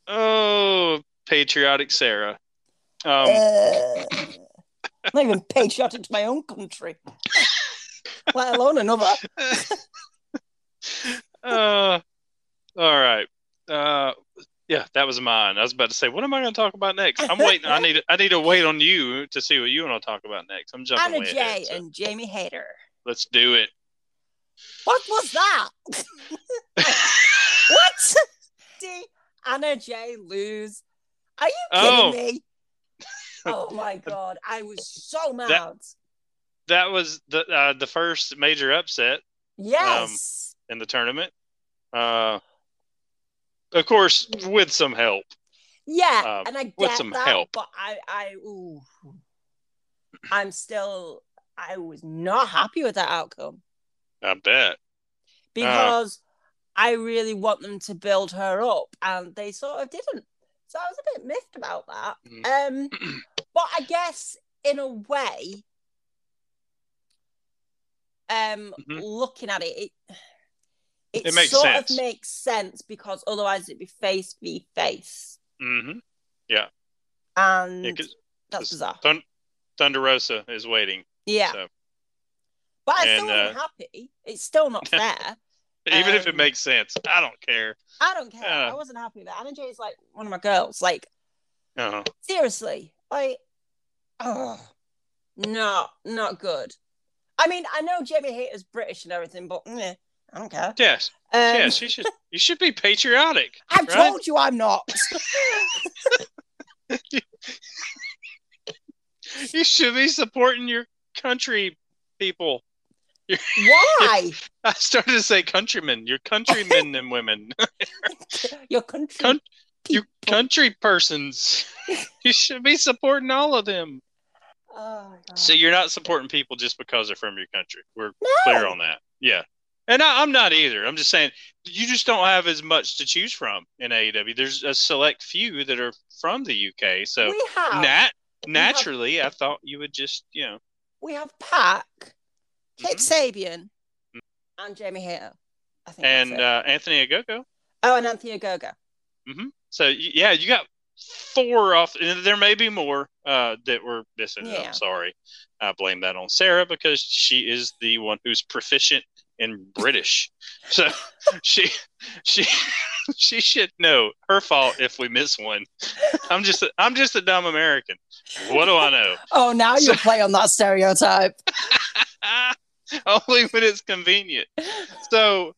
Oh, patriotic Sarah. Um, Uh, I'm not even patriotic to my own country, let alone another. uh, all right. Uh, yeah, that was mine. I was about to say, what am I going to talk about next? I'm waiting. I need. I need to wait on you to see what you want to talk about next. I'm jumping Anna Jay ahead. so and Jamie Hayter. let's do it. What was that? what? See Anna Jay lose? Are you kidding Oh. me? Oh my god! I was so mad. that was the uh, the first major upset yes. in the tournament. Uh, of course, with some help. yeah, um, and I with some that, help. but I, I, ooh, I'm still, I was not happy with that outcome. I bet. Because I really want them to build her up, and they sort of didn't. So I was a bit miffed about that. Um, but I guess in a way, um, Mhm. looking at it, it it, It sort sense. of makes sense because otherwise it'd be face v face, hmm Yeah. and Yeah, that's bizarre. Thun- Thunder Rosa is waiting. Yeah, So but I still wasn't uh, happy. It's still not fair. even if it Um, makes sense, I don't care. I don't care. Yeah. I wasn't happy with it. Anna Jay is like one of my girls. Like Uh-huh. seriously, like, oh, not not good. I mean, I know Jamie Hayter's British and everything, but meh, I don't care. Yes, Um, yes, you should. You should be patriotic. I've right? told you I'm not. You should be supporting your country people. Why? I started to say countrymen, your countrymen and women, Your country. Cunt- you country persons. you should be supporting all of them. Oh, God. So you're not supporting people just because they're from your country. We're no. clear on that. Yeah. And I, I'm not either. I'm just saying you just don't have as much to choose from in AEW. There's a select few that are from the UK. So we have nat- have- naturally, I thought you would just, you know, we have Pac, Kip Mhm. Sabian, and Jamie Hayter. I think. and uh, Anthony Ogogo. oh, and Anthony Ogogo. So yeah, you got four off, and there may be more uh, that were missing. Yeah. I'm sorry. I blame that on Sarah because she is the one who's proficient in British. So she she she should know. Her fault if we miss one. I'm just a, I'm just a dumb American. What do I know? Oh, now So- you play on that stereotype. Only when it's convenient. So,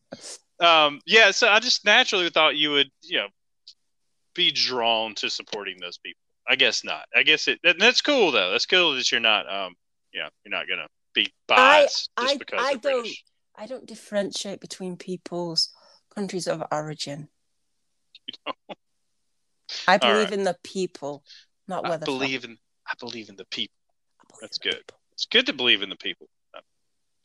um, yeah. So I just naturally thought you would, you know, be drawn to supporting those people. I guess not. I guess it. That's cool though. That's cool that you're not. Um, yeah, you're not gonna be biased just I- because I don't- British. I don't differentiate between people's countries of origin. I believe right. in the people, not I they're believe in. I believe in the people. I That's good. people. It's good to believe in the people. I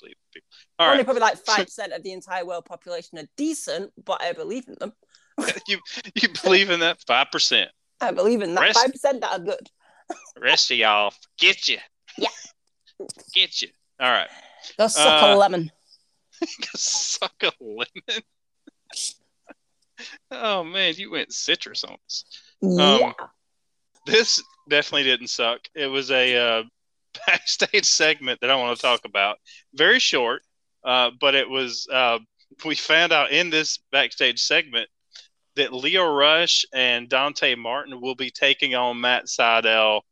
believe in the people. All Only right. probably like five percent of the entire world population are decent, but I believe in them. you you believe in that five percent. I believe in that five percent that are good. Rest of y'all, get you. Yeah. Get you. All right. Go suck a Uh, lemon. Suck a lemon. oh man, you went citrus on us. yeah. This definitely didn't suck. It was a uh, backstage segment that I want to talk about. Very short, uh, but it was. Uh, we found out in this backstage segment that Lio Rush and Dante Martin will be taking on Matt Sydal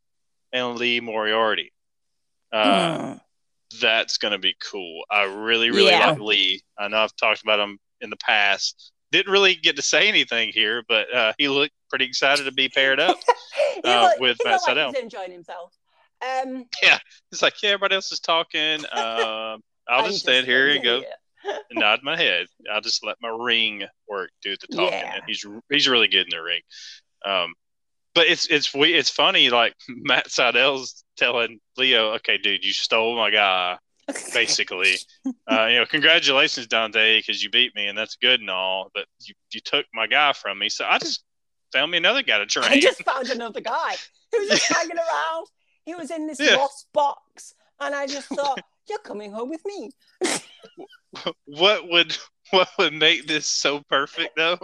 and Lee Moriarty. Uh, Mm. That's going to be cool. I really, really Yeah. like Lee. I know I've talked about him in the past. Didn't really get to say anything here, but uh, he looked pretty excited to be paired up. uh, look- with Matt looked like he's enjoying himself. Um, he's like, yeah, everybody else is talking. Um, I'll I'm just stand here and go nod my head. I'll just let my ring work do the talking. Yeah. And he's he's really good in the ring. Um, but it's it's we it's funny. Like Matt Sydal's telling Lio, "Okay, dude, you stole my guy." basically. uh, you know, congratulations, Dante, because you beat me, and that's good and all. But you, you took my guy from me, so I just found me another guy to train. I just found another guy who was just hanging around. He was in this Yeah. lost box, and I just thought, "You're coming home with me." what would what would make this so perfect though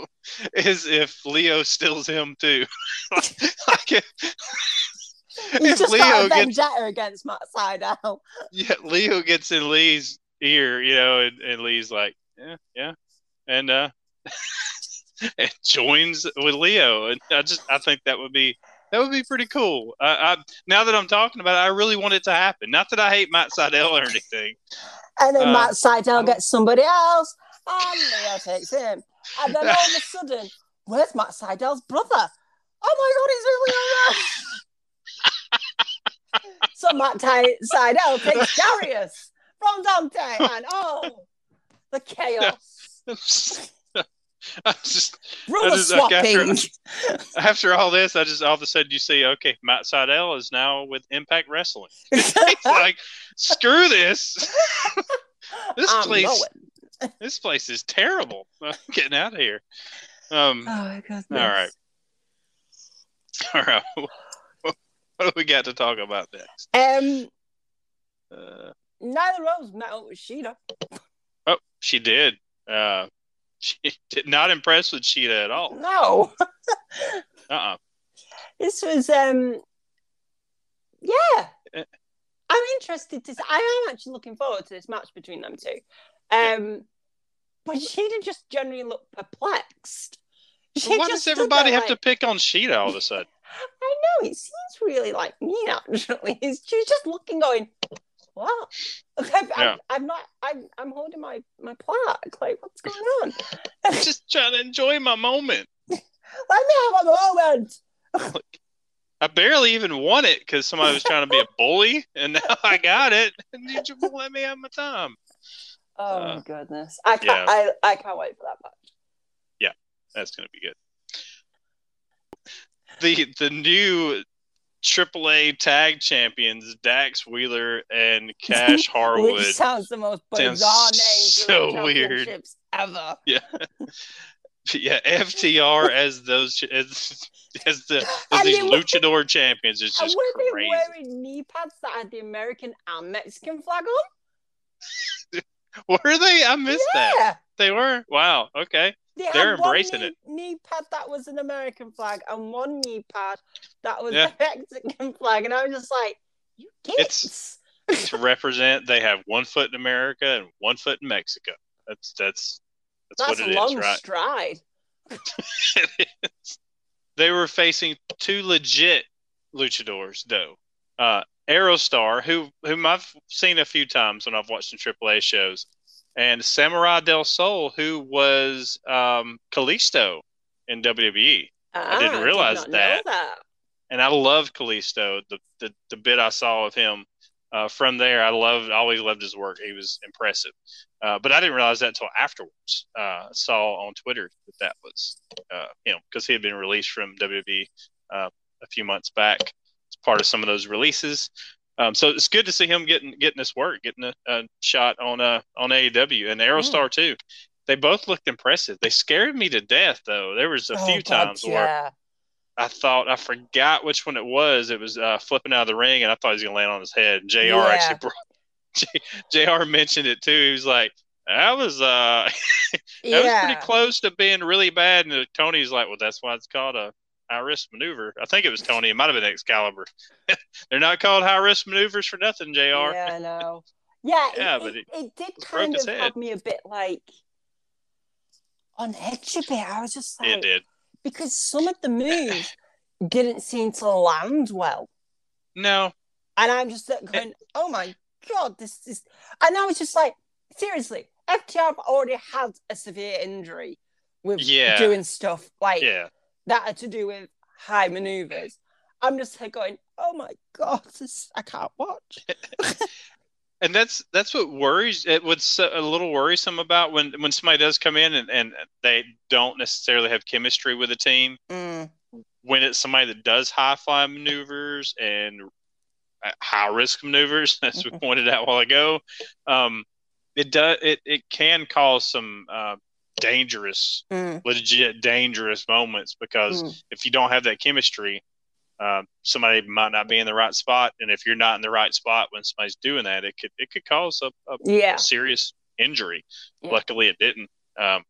is if Lio steals him too. like if, He's just Lio got a gets vendetta against Matt Sydal. yeah, Lio gets in Lee's ear, you know, and, and Lee's like, yeah, yeah, and uh, and joins with Lio, and I just I think that would be that would be pretty cool. I, I now that I'm talking about it, I really want it to happen. Not that I hate Matt Sydal or anything. And then Uh, Matt Sydal gets somebody else, and Lio takes him. And then all of a sudden, where's Matt Sydal's brother? Oh my God, he's really around. so Matt Ty- Sydal takes Darius from Dante, and oh, the chaos. I just Brother just, like, after- after all this, I just all of a sudden you see, okay, Matt Sydal is now with Impact Wrestling. Like, screw this. this I'm place, going. this place is terrible. I'm getting out of here. Um, Oh my goodness. All right. all right. What do we got to talk about next? Um, Uh, neither Rose met with Shida. oh, she did. Uh, she did not impress with Shida at all. No. Uh-uh. This was um yeah. Eh. I'm interested to See, I am actually looking forward to this match between them two. Um but Shida just generally looked perplexed. She Well, why does everybody have to pick on Shida all of a sudden? I know it seems really like me actually. She's just looking going, What? I'm, I'm, Yeah. I'm not I'm I'm holding my my plaque. Like what's going on? I'm just trying to enjoy my moment. Let me have a moment. I barely even won it because somebody was trying to be a bully, and now I got it. And you just let me have my time. Oh Uh, my goodness. I can't yeah. I, I can't wait for that match. Yeah, that's gonna be good. The the new AAA tag champions Dax Wheeler and Cash Harwood. Which sounds the most Sounds bizarre names so weird. ever. yeah, yeah. FTR as those as as the as these luchador champions is And just were they wearing knee pads that had the American and Mexican flag on? Were they? I missed that. They were. Wow. Okay. They They're had one embracing knee, it. knee pad that was an American flag and one knee pad that was Yeah. the Mexican flag. And I was just like, you It's- kids. to represent, they have one foot in America and one foot in Mexico. That's that's that's, That's what a it is, long right? stride. It is. They were facing two legit luchadors, though. Uh, Aerostar, who whom I've seen a few times when I've watched some AAA shows, and Samurai del Sol, who was um, Kalisto in WWE. Ah, didn't realize not know that. that. and I love Kalisto. The the, the bit I saw of him uh, from there, I loved. Always loved his work. He was impressive. Uh, but I didn't realize that until afterwards. Uh, I saw on Twitter that that was uh, him because he had been released from WWE uh, a few months back as part of some of those releases. Um, so it's good to see him getting getting this work, getting a, a shot on uh, on AEW and Aerostar too. They both looked impressive. They scared me to death though. There was a Oh, few God, times where. I thought I forgot which one it was. It was uh, flipping out of the ring, and I thought he was gonna land on his head. And Jr. Yeah. actually brought, J- Jr. mentioned it too. He was like, "That was uh, that was pretty close to being really bad." And Tony's like, "Well, that's why it's called a high risk maneuver." I think it was Tony. It might have been Excalibur. They're not called high risk maneuvers for nothing, Jr. Yeah, I know. Yeah, Yeah, it, but it, it it did kind of head. have me a bit like on edge a bit. I was just like, It did. because some of the moves didn't seem to land well, No, and I'm just like going, "Oh my god, this is," and I was just like, seriously, FTR already had a severe injury with Yeah. doing stuff like yeah, that had to do with high maneuvers. I'm just like going, "Oh my god, this I can't watch." and that's that's what worries. It was a little worrisome about when when somebody does come in and, and they don't necessarily have chemistry with a team. Mm. when it's somebody that does high fly maneuvers and uh, high risk maneuvers, as we Mhm. pointed out a while ago, um, it does it, it can cause some uh, dangerous, Mm. legit dangerous moments because Mm. if you don't have that chemistry, um, somebody might not be in the right spot, and if you're not in the right spot when somebody's doing that, it could it could cause a, a Yeah. serious injury. Yeah. Luckily, it didn't. Um,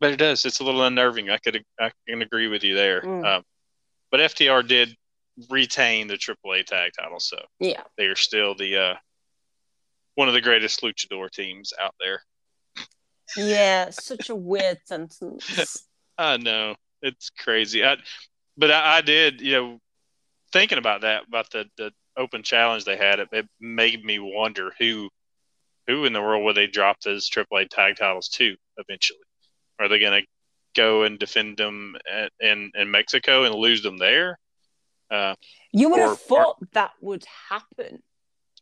but it does. It's a little unnerving. I could I can agree with you there. Mm. Um, but FTR did retain the AAA tag title, so Yeah. they are still the uh, one of the greatest luchador teams out there. Yeah, such a weird sentence. I know it's crazy. I, but I, I did, you know, thinking about that about the the open challenge they had. It, it made me wonder who who in the world would they drop those AAA tag titles to eventually? Are they going to go and defend them at, in in Mexico and lose them there? Uh, You would Or- have thought that would happen.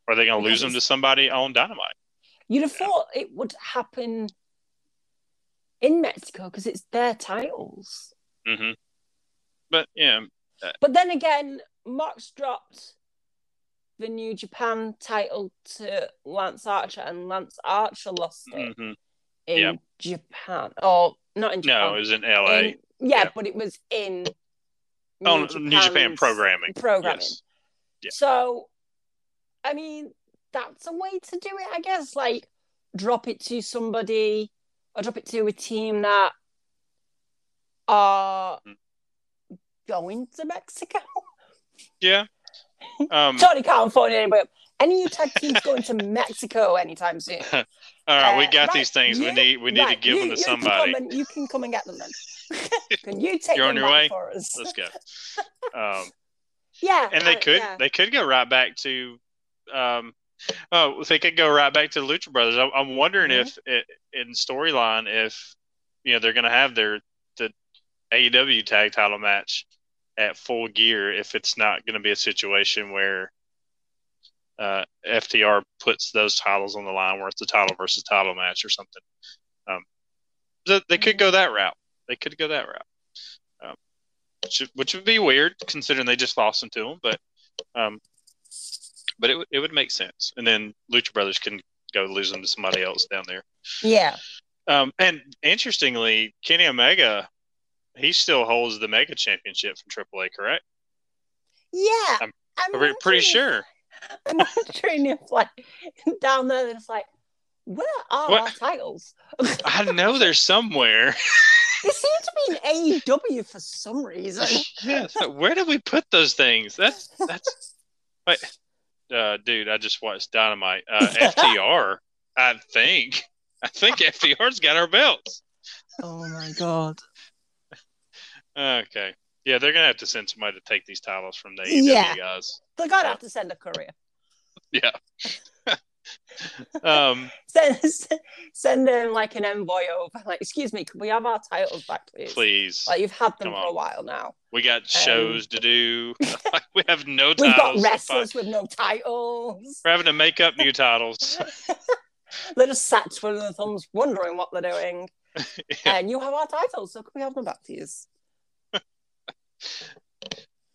are they going to lose them to somebody on Dynamite? You'd have thought it would happen in Mexico because it's their titles. hmm But yeah, But then again, Mox dropped the New Japan title to Lance Archer, and Lance Archer lost it hmm in Yep. Japan. Or not in Japan. No, it was in L.A. in- yeah, but it was in oh, New Japan programming. Programming. Yes. Yeah. So, I mean, that's a way to do it, I guess. Like, drop it to somebody, or drop it to a team that are going to Mexico. Yeah. Um, Totally can't phone anybody up. Any tag teams going to Mexico anytime soon? all right, we Uh, got right, these things. we you- need we need to right, give them to you can somebody. come and- you can come and get them then. can you take You're them on your back way? for us? Let's go. Um, Yeah, and they uh, could yeah. they could go right back to um oh they could go right back to the lucha brothers. I'm, I'm wondering Mhm. if it, in storyline if you know they're going to have their the aew tag title match at full gear if it's not going to be a situation where uh, ftr puts those titles on the line where it's a title versus title match or something. Um so they could go that route. They could go that route. Um, which, which would be weird considering they just lost them to them but um, but it, would- it would make sense. And then Lucha Brothers can go lose them to somebody else down there. yeah. Um, and interestingly, Kenny Omega, he still holds the Mega Championship from AAA, correct? Yeah. I'm I'm We're pretty sure. I'm wondering if, like, down there, it's like, where are What? our titles? I know they're somewhere. They seem to be in AEW for some reason. yeah, so where did we put those things? That's that's. Wait, uh, dude, I just watched Dynamite. Uh, FTR, I think. I think FTR's got our belts. oh my god. Okay. Yeah, they're gonna have to send somebody to take these titles from the AEW Yeah. guys. They're gonna Yeah. have to send a courier. Yeah. Um. Send send in like an envoy over. Like, excuse me, can we have our titles back, please? Please, Like you've had them Come for a while now. we got shows to do. we have no Um, We've got titles. wrestlers with no titles. We're having to make up new titles. They're just sat twiddling their thumbs, wondering what they're doing. Yeah. And you have our titles, so can we have them back, please?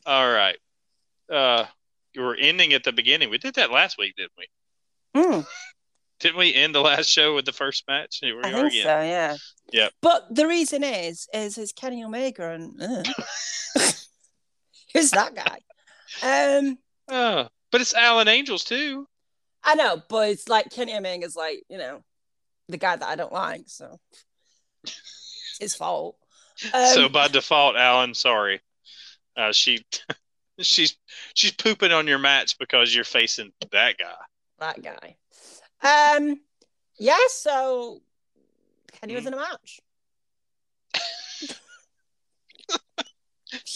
All right. Uh, we were ending at the beginning. We did that last week, didn't we? Hmm. Didn't we end the last show with the first match? Here we I are think again. so, yeah. Yep. But the reason is, is is Kenny Omega and uh. who's that guy? Um, Oh, but it's Alan Angels too. I know, but it's like Kenny Omega's like, you know, the guy that I don't like, so it's his fault. Um, so by default, Alan, sorry. Uh, she, she's she's pooping on your match because you're facing that guy. That guy. Um, yeah, so Kenny was in a match.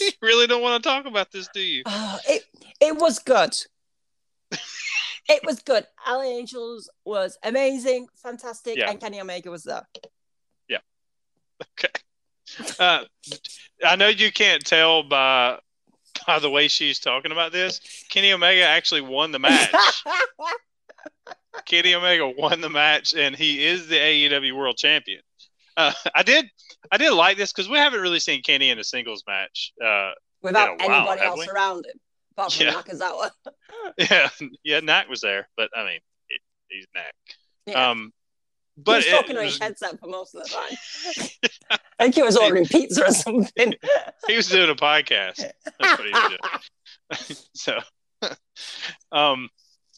You really don't want to talk about this, do you? Oh, it it was good. it was good. Alan Angels was amazing, fantastic, Yeah. and Kenny Omega was there. Yeah. Okay. Uh, I know you can't tell by by the way she's talking about this. Kenny Omega actually won the match. Kenny Omega won the match, and he is the AEW World Champion. Uh, I did, I did like this because we haven't really seen Kenny in a singles match. Uh, Without while, anybody else we? around him, apart from Yeah. Nakazawa. yeah, yeah, Knack was there, but I mean, it, he's Knack. Yeah. Um, he but was it talking to was- his headset for most of the time. I think he was ordering pizza or something. he was doing a podcast. That's what he was doing. so um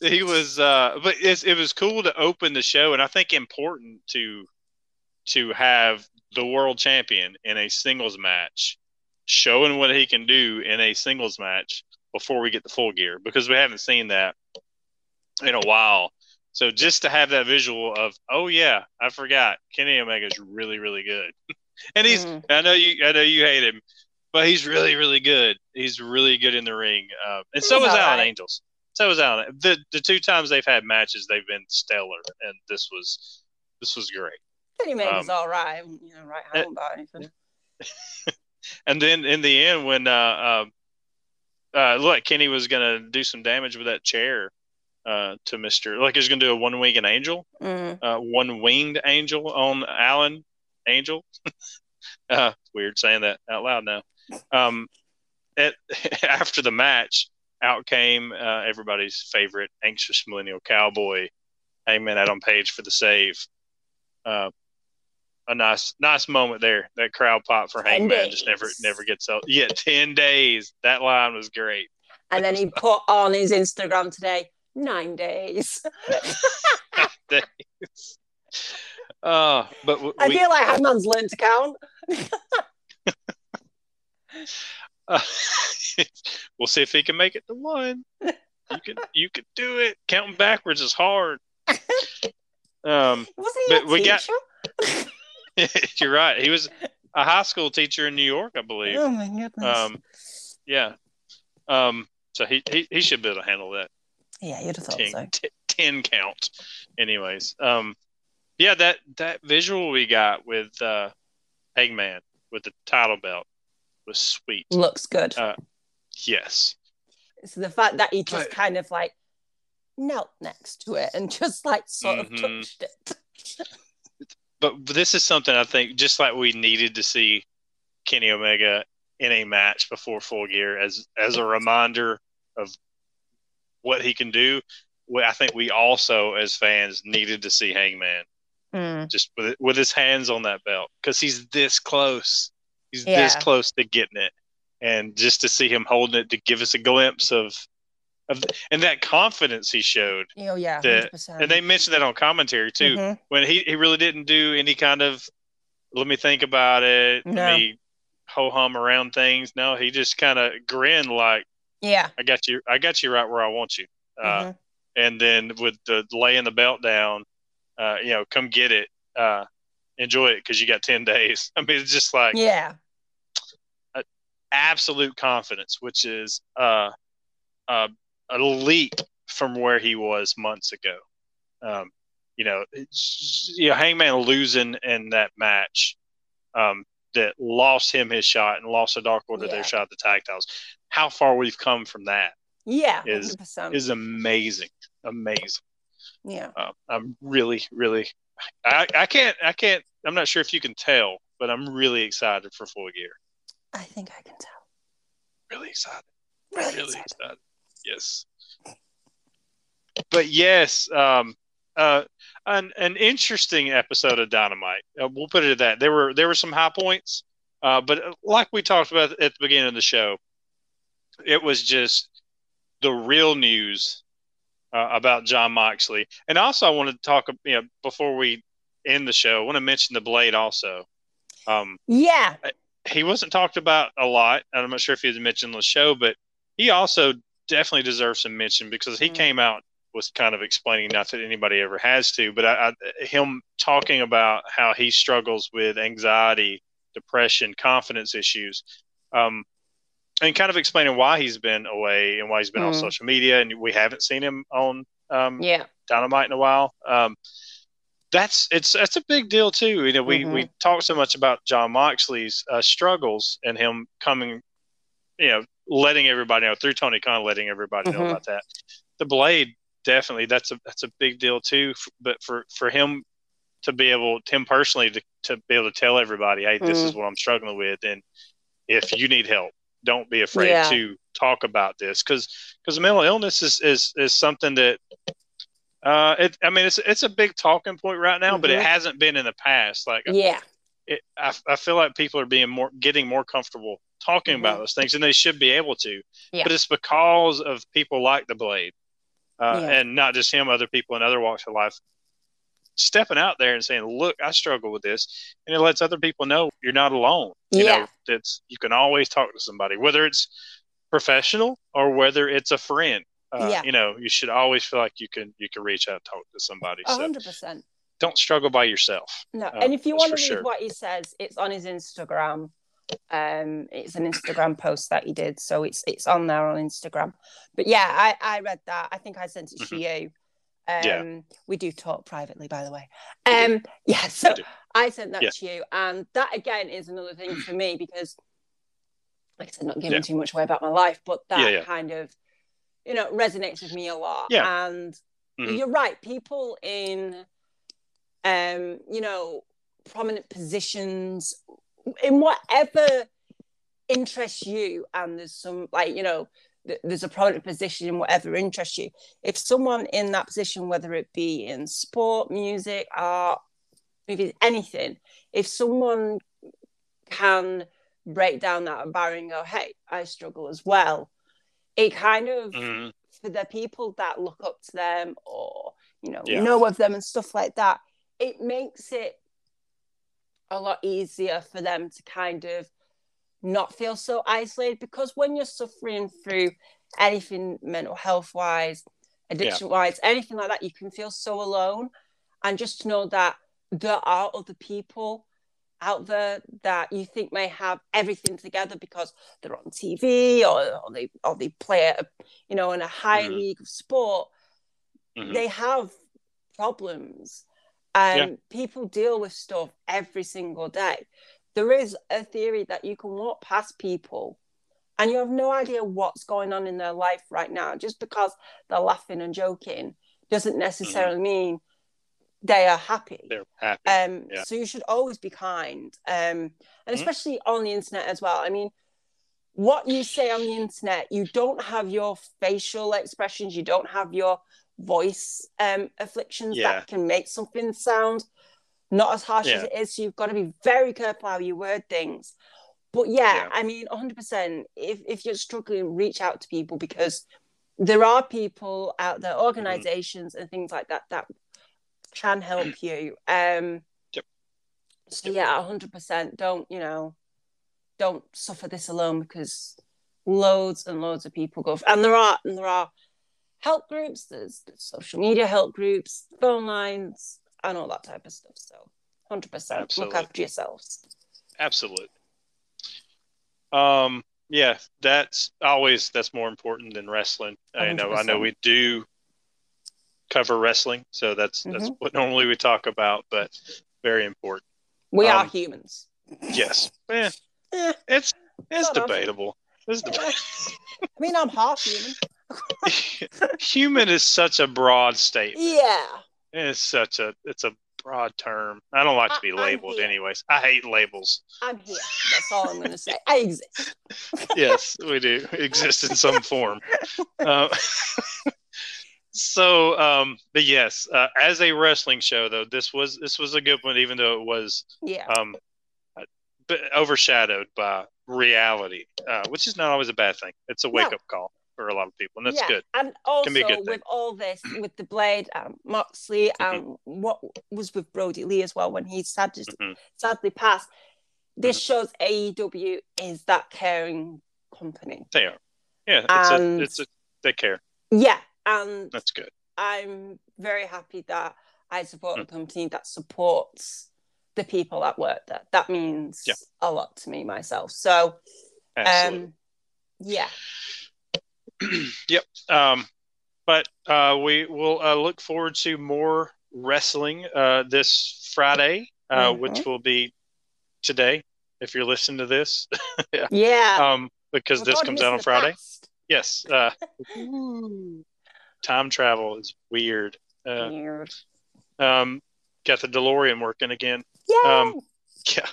he was uh but it's, it was cool to open the show and i think important to to have the world champion in a singles match showing what he can do in a singles match before we get the full gear because we haven't seen that in a while so just to have that visual of oh yeah i forgot kenny omega's really really good and he's Mhm. i know you i know you hate him but he's really, really good. He's really good in the ring, uh, and so He's is Alan right. Angels. So was Alan. The the two times they've had matches, they've been stellar, and this was this was great. Kenny Omega's Um, all right. You know, right home about anything. And then in the end, when uh, uh, uh, look, Kenny was gonna do some damage with that chair uh, to Mister, like he was gonna do a one winged angel, Mm. uh, one winged angel on Alan Angel. uh, weird saying that out loud now. Um, at, after the match, out came uh, everybody's favorite anxious millennial cowboy, Hangman Adam Page for the save. Uh, a nice nice moment there. That crowd pop for Hangman just never never gets out. Yeah, ten days. That line was great. And then he put on his Instagram today nine days. nine days. Uh, but w- I we, feel like Hangman's learned to count. uh, we'll see if he can make it to one. You can you can do it. Counting backwards is hard. Um, Was he a But we teacher? got- you're right. He was a high school teacher in New York, I believe. oh my goodness. Um, yeah. Um, so he, he he should be able to handle that yeah, you'd have thought 10, so. t- 10 count. Anyways, um, yeah, that that visual we got with uh, Hangman with the title belt was sweet. Looks good. Uh, Yes. so the fact that he just but- kind of like knelt next to it and just like sort Mhm. of touched it. but this is something I think just like we needed to see Kenny Omega in a match before Full Gear as as a reminder of what he can do. we- I think we also as fans needed to see Hangman Mm. just with with his hands on that belt because he's this close. He's Yeah. this close to getting it, and just to see him holding it to give us a glimpse of of and that confidence he showed. Oh yeah, percent. And they mentioned that on commentary too Mhm. when he, he really didn't do any kind of let me think about it, No. let me ho hum around things. No, he just kind of grinned like Yeah. I got you, I got you right where I want you. Uh, Mhm. And then with the laying the belt down, uh, you know, come get it, uh, enjoy it because you got ten days. I mean, it's just like Yeah. Absolute confidence, which is uh, uh, a leap from where he was months ago. Um, you know, it's, you know, Hangman losing in that match um, that lost him his shot and lost the Dark Order Yeah. their shot at the tag titles. How far we've come from that Yeah. Is- Hundred percent. is amazing, amazing. Yeah. Uh, I'm really, really, I, I can't, I can't. I'm not sure if you can tell, but I'm really excited for Full Gear. I think I can tell. Really excited. Really, really excited. excited. Yes. But yes, um, uh, an an interesting episode of Dynamite. Uh, we'll put it at that. There were there were some high points, uh, but like we talked about at the beginning of the show, it was just the real news uh, about Jon Moxley. And also, I wanted to talk. You know, before we end the show, I want to mention the Blade also. Um, Yeah. He wasn't talked about a lot. and I'm not sure if he was mentioned on the show, but he also definitely deserves some mention because he Mm. came out was kind of explaining not that anybody ever has to, but I, I, him talking about how he struggles with anxiety, depression, confidence issues, um, and kind of explaining why he's been away and why he's been on Mm. social media, and we haven't seen him on um, Yeah. Dynamite in a while. Um, that's it's that's a big deal too. You know, we Mhm. we talk so much about Jon Moxley's uh, struggles and him coming, you know, letting everybody know through Tony Khan, letting everybody know Mhm. about that. The Blade definitely that's a that's a big deal too. But for for him to be able, him personally to to be able to tell everybody, hey, this Mm. is what I'm struggling with, and if you need help, don't be afraid Yeah. to talk about this because because mental illness is is is something that uh it i mean it's it's a big talking point right now but it Mhm. hasn't been in the past like Yeah. it, I, I feel like people are being more getting more comfortable talking about Mhm. those things and they should be able to Yeah. but it's because of people like the blade uh, Yeah. and not just him other people in other walks of life stepping out there and saying look i struggle with this and it lets other people know you're not alone you Yeah. know that's you can always talk to somebody whether it's professional or whether it's a friend uh, Yeah. you know you should always feel like you can you can reach out and talk to somebody A hundred percent. don't struggle by yourself No. Uh, and if you want to read sure. what he says, it's on his Instagram. Um, it's an Instagram post that he did, so it's it's on there on Instagram. But yeah, I I read that. I think I sent it to you. Um, Mm-hmm. Yeah. we do talk privately, by the way. Um, yeah, so. I sent that Yeah. to you, and that again is another thing for me because, like I said, not giving Yeah. too much away about my life, but that kind of, you know, resonates with me a lot. Yeah. and Mhm. you're right. People in, um, you know, prominent positions in whatever interests you, and there's some like you know there's a prominent position in whatever interests you. If someone in that position, whether it be in sport, music, art, movies, anything, if someone can break down that barrier and go, hey, I struggle as well, it kind of, mm. for the people that look up to them or, you know, yeah. know of them and stuff like that, it makes it a lot easier for them to kind of not feel so isolated because when you're suffering through anything mental health wise, addiction wise, yeah. anything like that, you can feel so alone. And just to know that there are other people out there that you think may have everything together because they're on TV or, or they or they play a, you know in a high mm-hmm. league of sport. Mm-hmm. They have problems and yeah. people deal with stuff every single day. There is a theory that you can walk past people and you have no idea what's going on in their life right now. Just because they're laughing and joking doesn't mm-hmm. necessarily mm-hmm. mean they are happy. They're happy. Um, yeah. So you should always be kind, um, and mm-hmm. especially on the internet as well. I mean, what you say on the internet, you don't have your facial expressions, you don't have your voice um, afflictions yeah. that can make something sound not as harsh yeah. as it is. So you've got to be very careful how you word things. But yeah, I mean, 100%. If, if you're struggling, reach out to people because there are people out there, mm-hmm. organizations mm-hmm. and things like that, that can help you. Um, yep. So yeah, 100%. Don't, you know, don't suffer this alone because loads and loads of people go, and there are, and there are help groups, there's, there's social media help groups, phone lines, and all that type of stuff. So, hundred percent, look after yourselves. Absolutely. Um. Yeah, that's always that's more important than wrestling. 100%. I know. I know we do cover wrestling, so that's mm-hmm. that's what normally we talk about, but very important. We um, are humans. Yes. Eh, eh, it's it's debatable. It's debatable. I mean, I'm half human. human is such a broad statement. Yeah. It's such a it's a broad term. I don't like to be I, labeled anyways. I hate labels. I'm here. That's all I'm going to say. I exist. yes, we do exist in some form. Uh, so, um, but yes, uh, as a wrestling show though, this was this was a good one, even though it was yeah um, overshadowed by reality, uh, which is not always a bad thing. It's a wake no. up call for a lot of people, and that's yeah. good. And also with all this, with the Blade, um, Moxley, and mm-hmm. what was with Brodie Lee as well when he sadly, mm-hmm. sadly passed. This mm-hmm. shows AEW is that caring company. They are, yeah. It's and, a, it's a, they care. Yeah, and that's good. I'm very happy that I support a mm. company that supports the people that work there. That means yeah. a lot to me myself. So, Absolutely. um, yeah. yep. Um, but uh, we will uh, look forward to more wrestling uh, this Friday, uh, mm-hmm. which will be today. If you're listening to this, yeah, yeah. Um, because this comes out on Friday. Past. Yes. Uh, time travel is weird. Uh, weird. Um, got the DeLorean working again. Yeah. Um, yeah.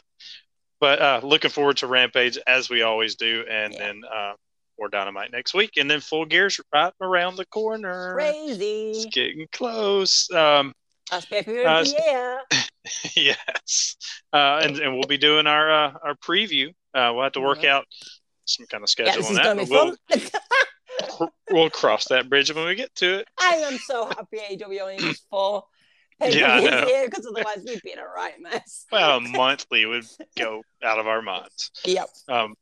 But looking forward to Rampage as we always do, and yeah. then more dynamite next week, and then full gears right around the corner. Crazy. It's getting close. Um, uh, yeah. yes. Uh, and, and we'll be doing our uh, our preview. Uh, we'll have to work mm-hmm. out some kind of schedule yeah, on that. We'll, we'll cross that bridge when we get to it. I am so happy AW only needs four. Yeah, here because otherwise we'd be in a right mess. well, monthly would go out of our minds. Yep. Um,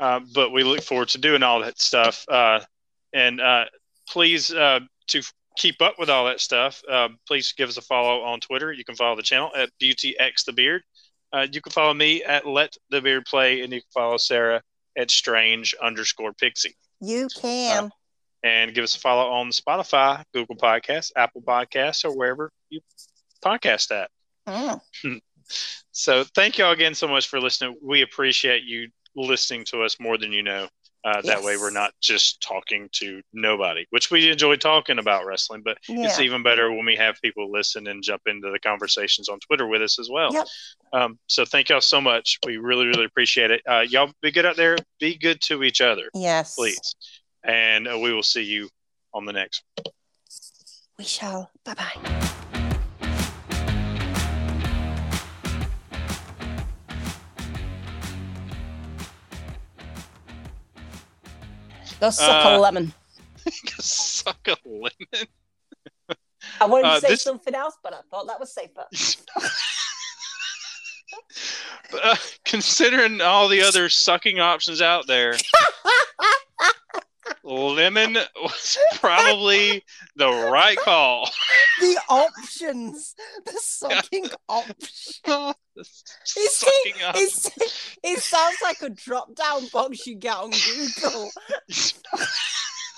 uh, but we look forward to doing all that stuff. Uh, and uh, please, uh, to keep up with all that stuff, uh, please give us a follow on Twitter. You can follow the channel at BeautyX the Beard. you can follow me at Let the Beard Play, and you can follow Sarah at Strange underscore Pixie. You can. and give us a follow on Spotify, Google Podcasts, Apple Podcasts, or wherever you podcast at. Mm. so thank you all again so much for listening. We appreciate you listening to us more than you know. Uh, that way, we're not just talking to nobody, which we enjoy talking about wrestling. But Yeah. it's even better when we have people listen and jump into the conversations on Twitter with us as well. Yep. Um, so thank y'all so much. We really, really appreciate it. Uh, y'all be good out there. Be good to each other, Yes. please. And uh, we will see you on the next. one. We shall. Bye bye. Go suck a Uh, lemon. Suck a lemon. I wanted to uh, say this- something else, but I thought that was safer. But, uh, considering all the other sucking options out there, lemon was probably the right call. the options, the sucking options. It's- sucking. It's, it sounds like a drop down box you get on Google.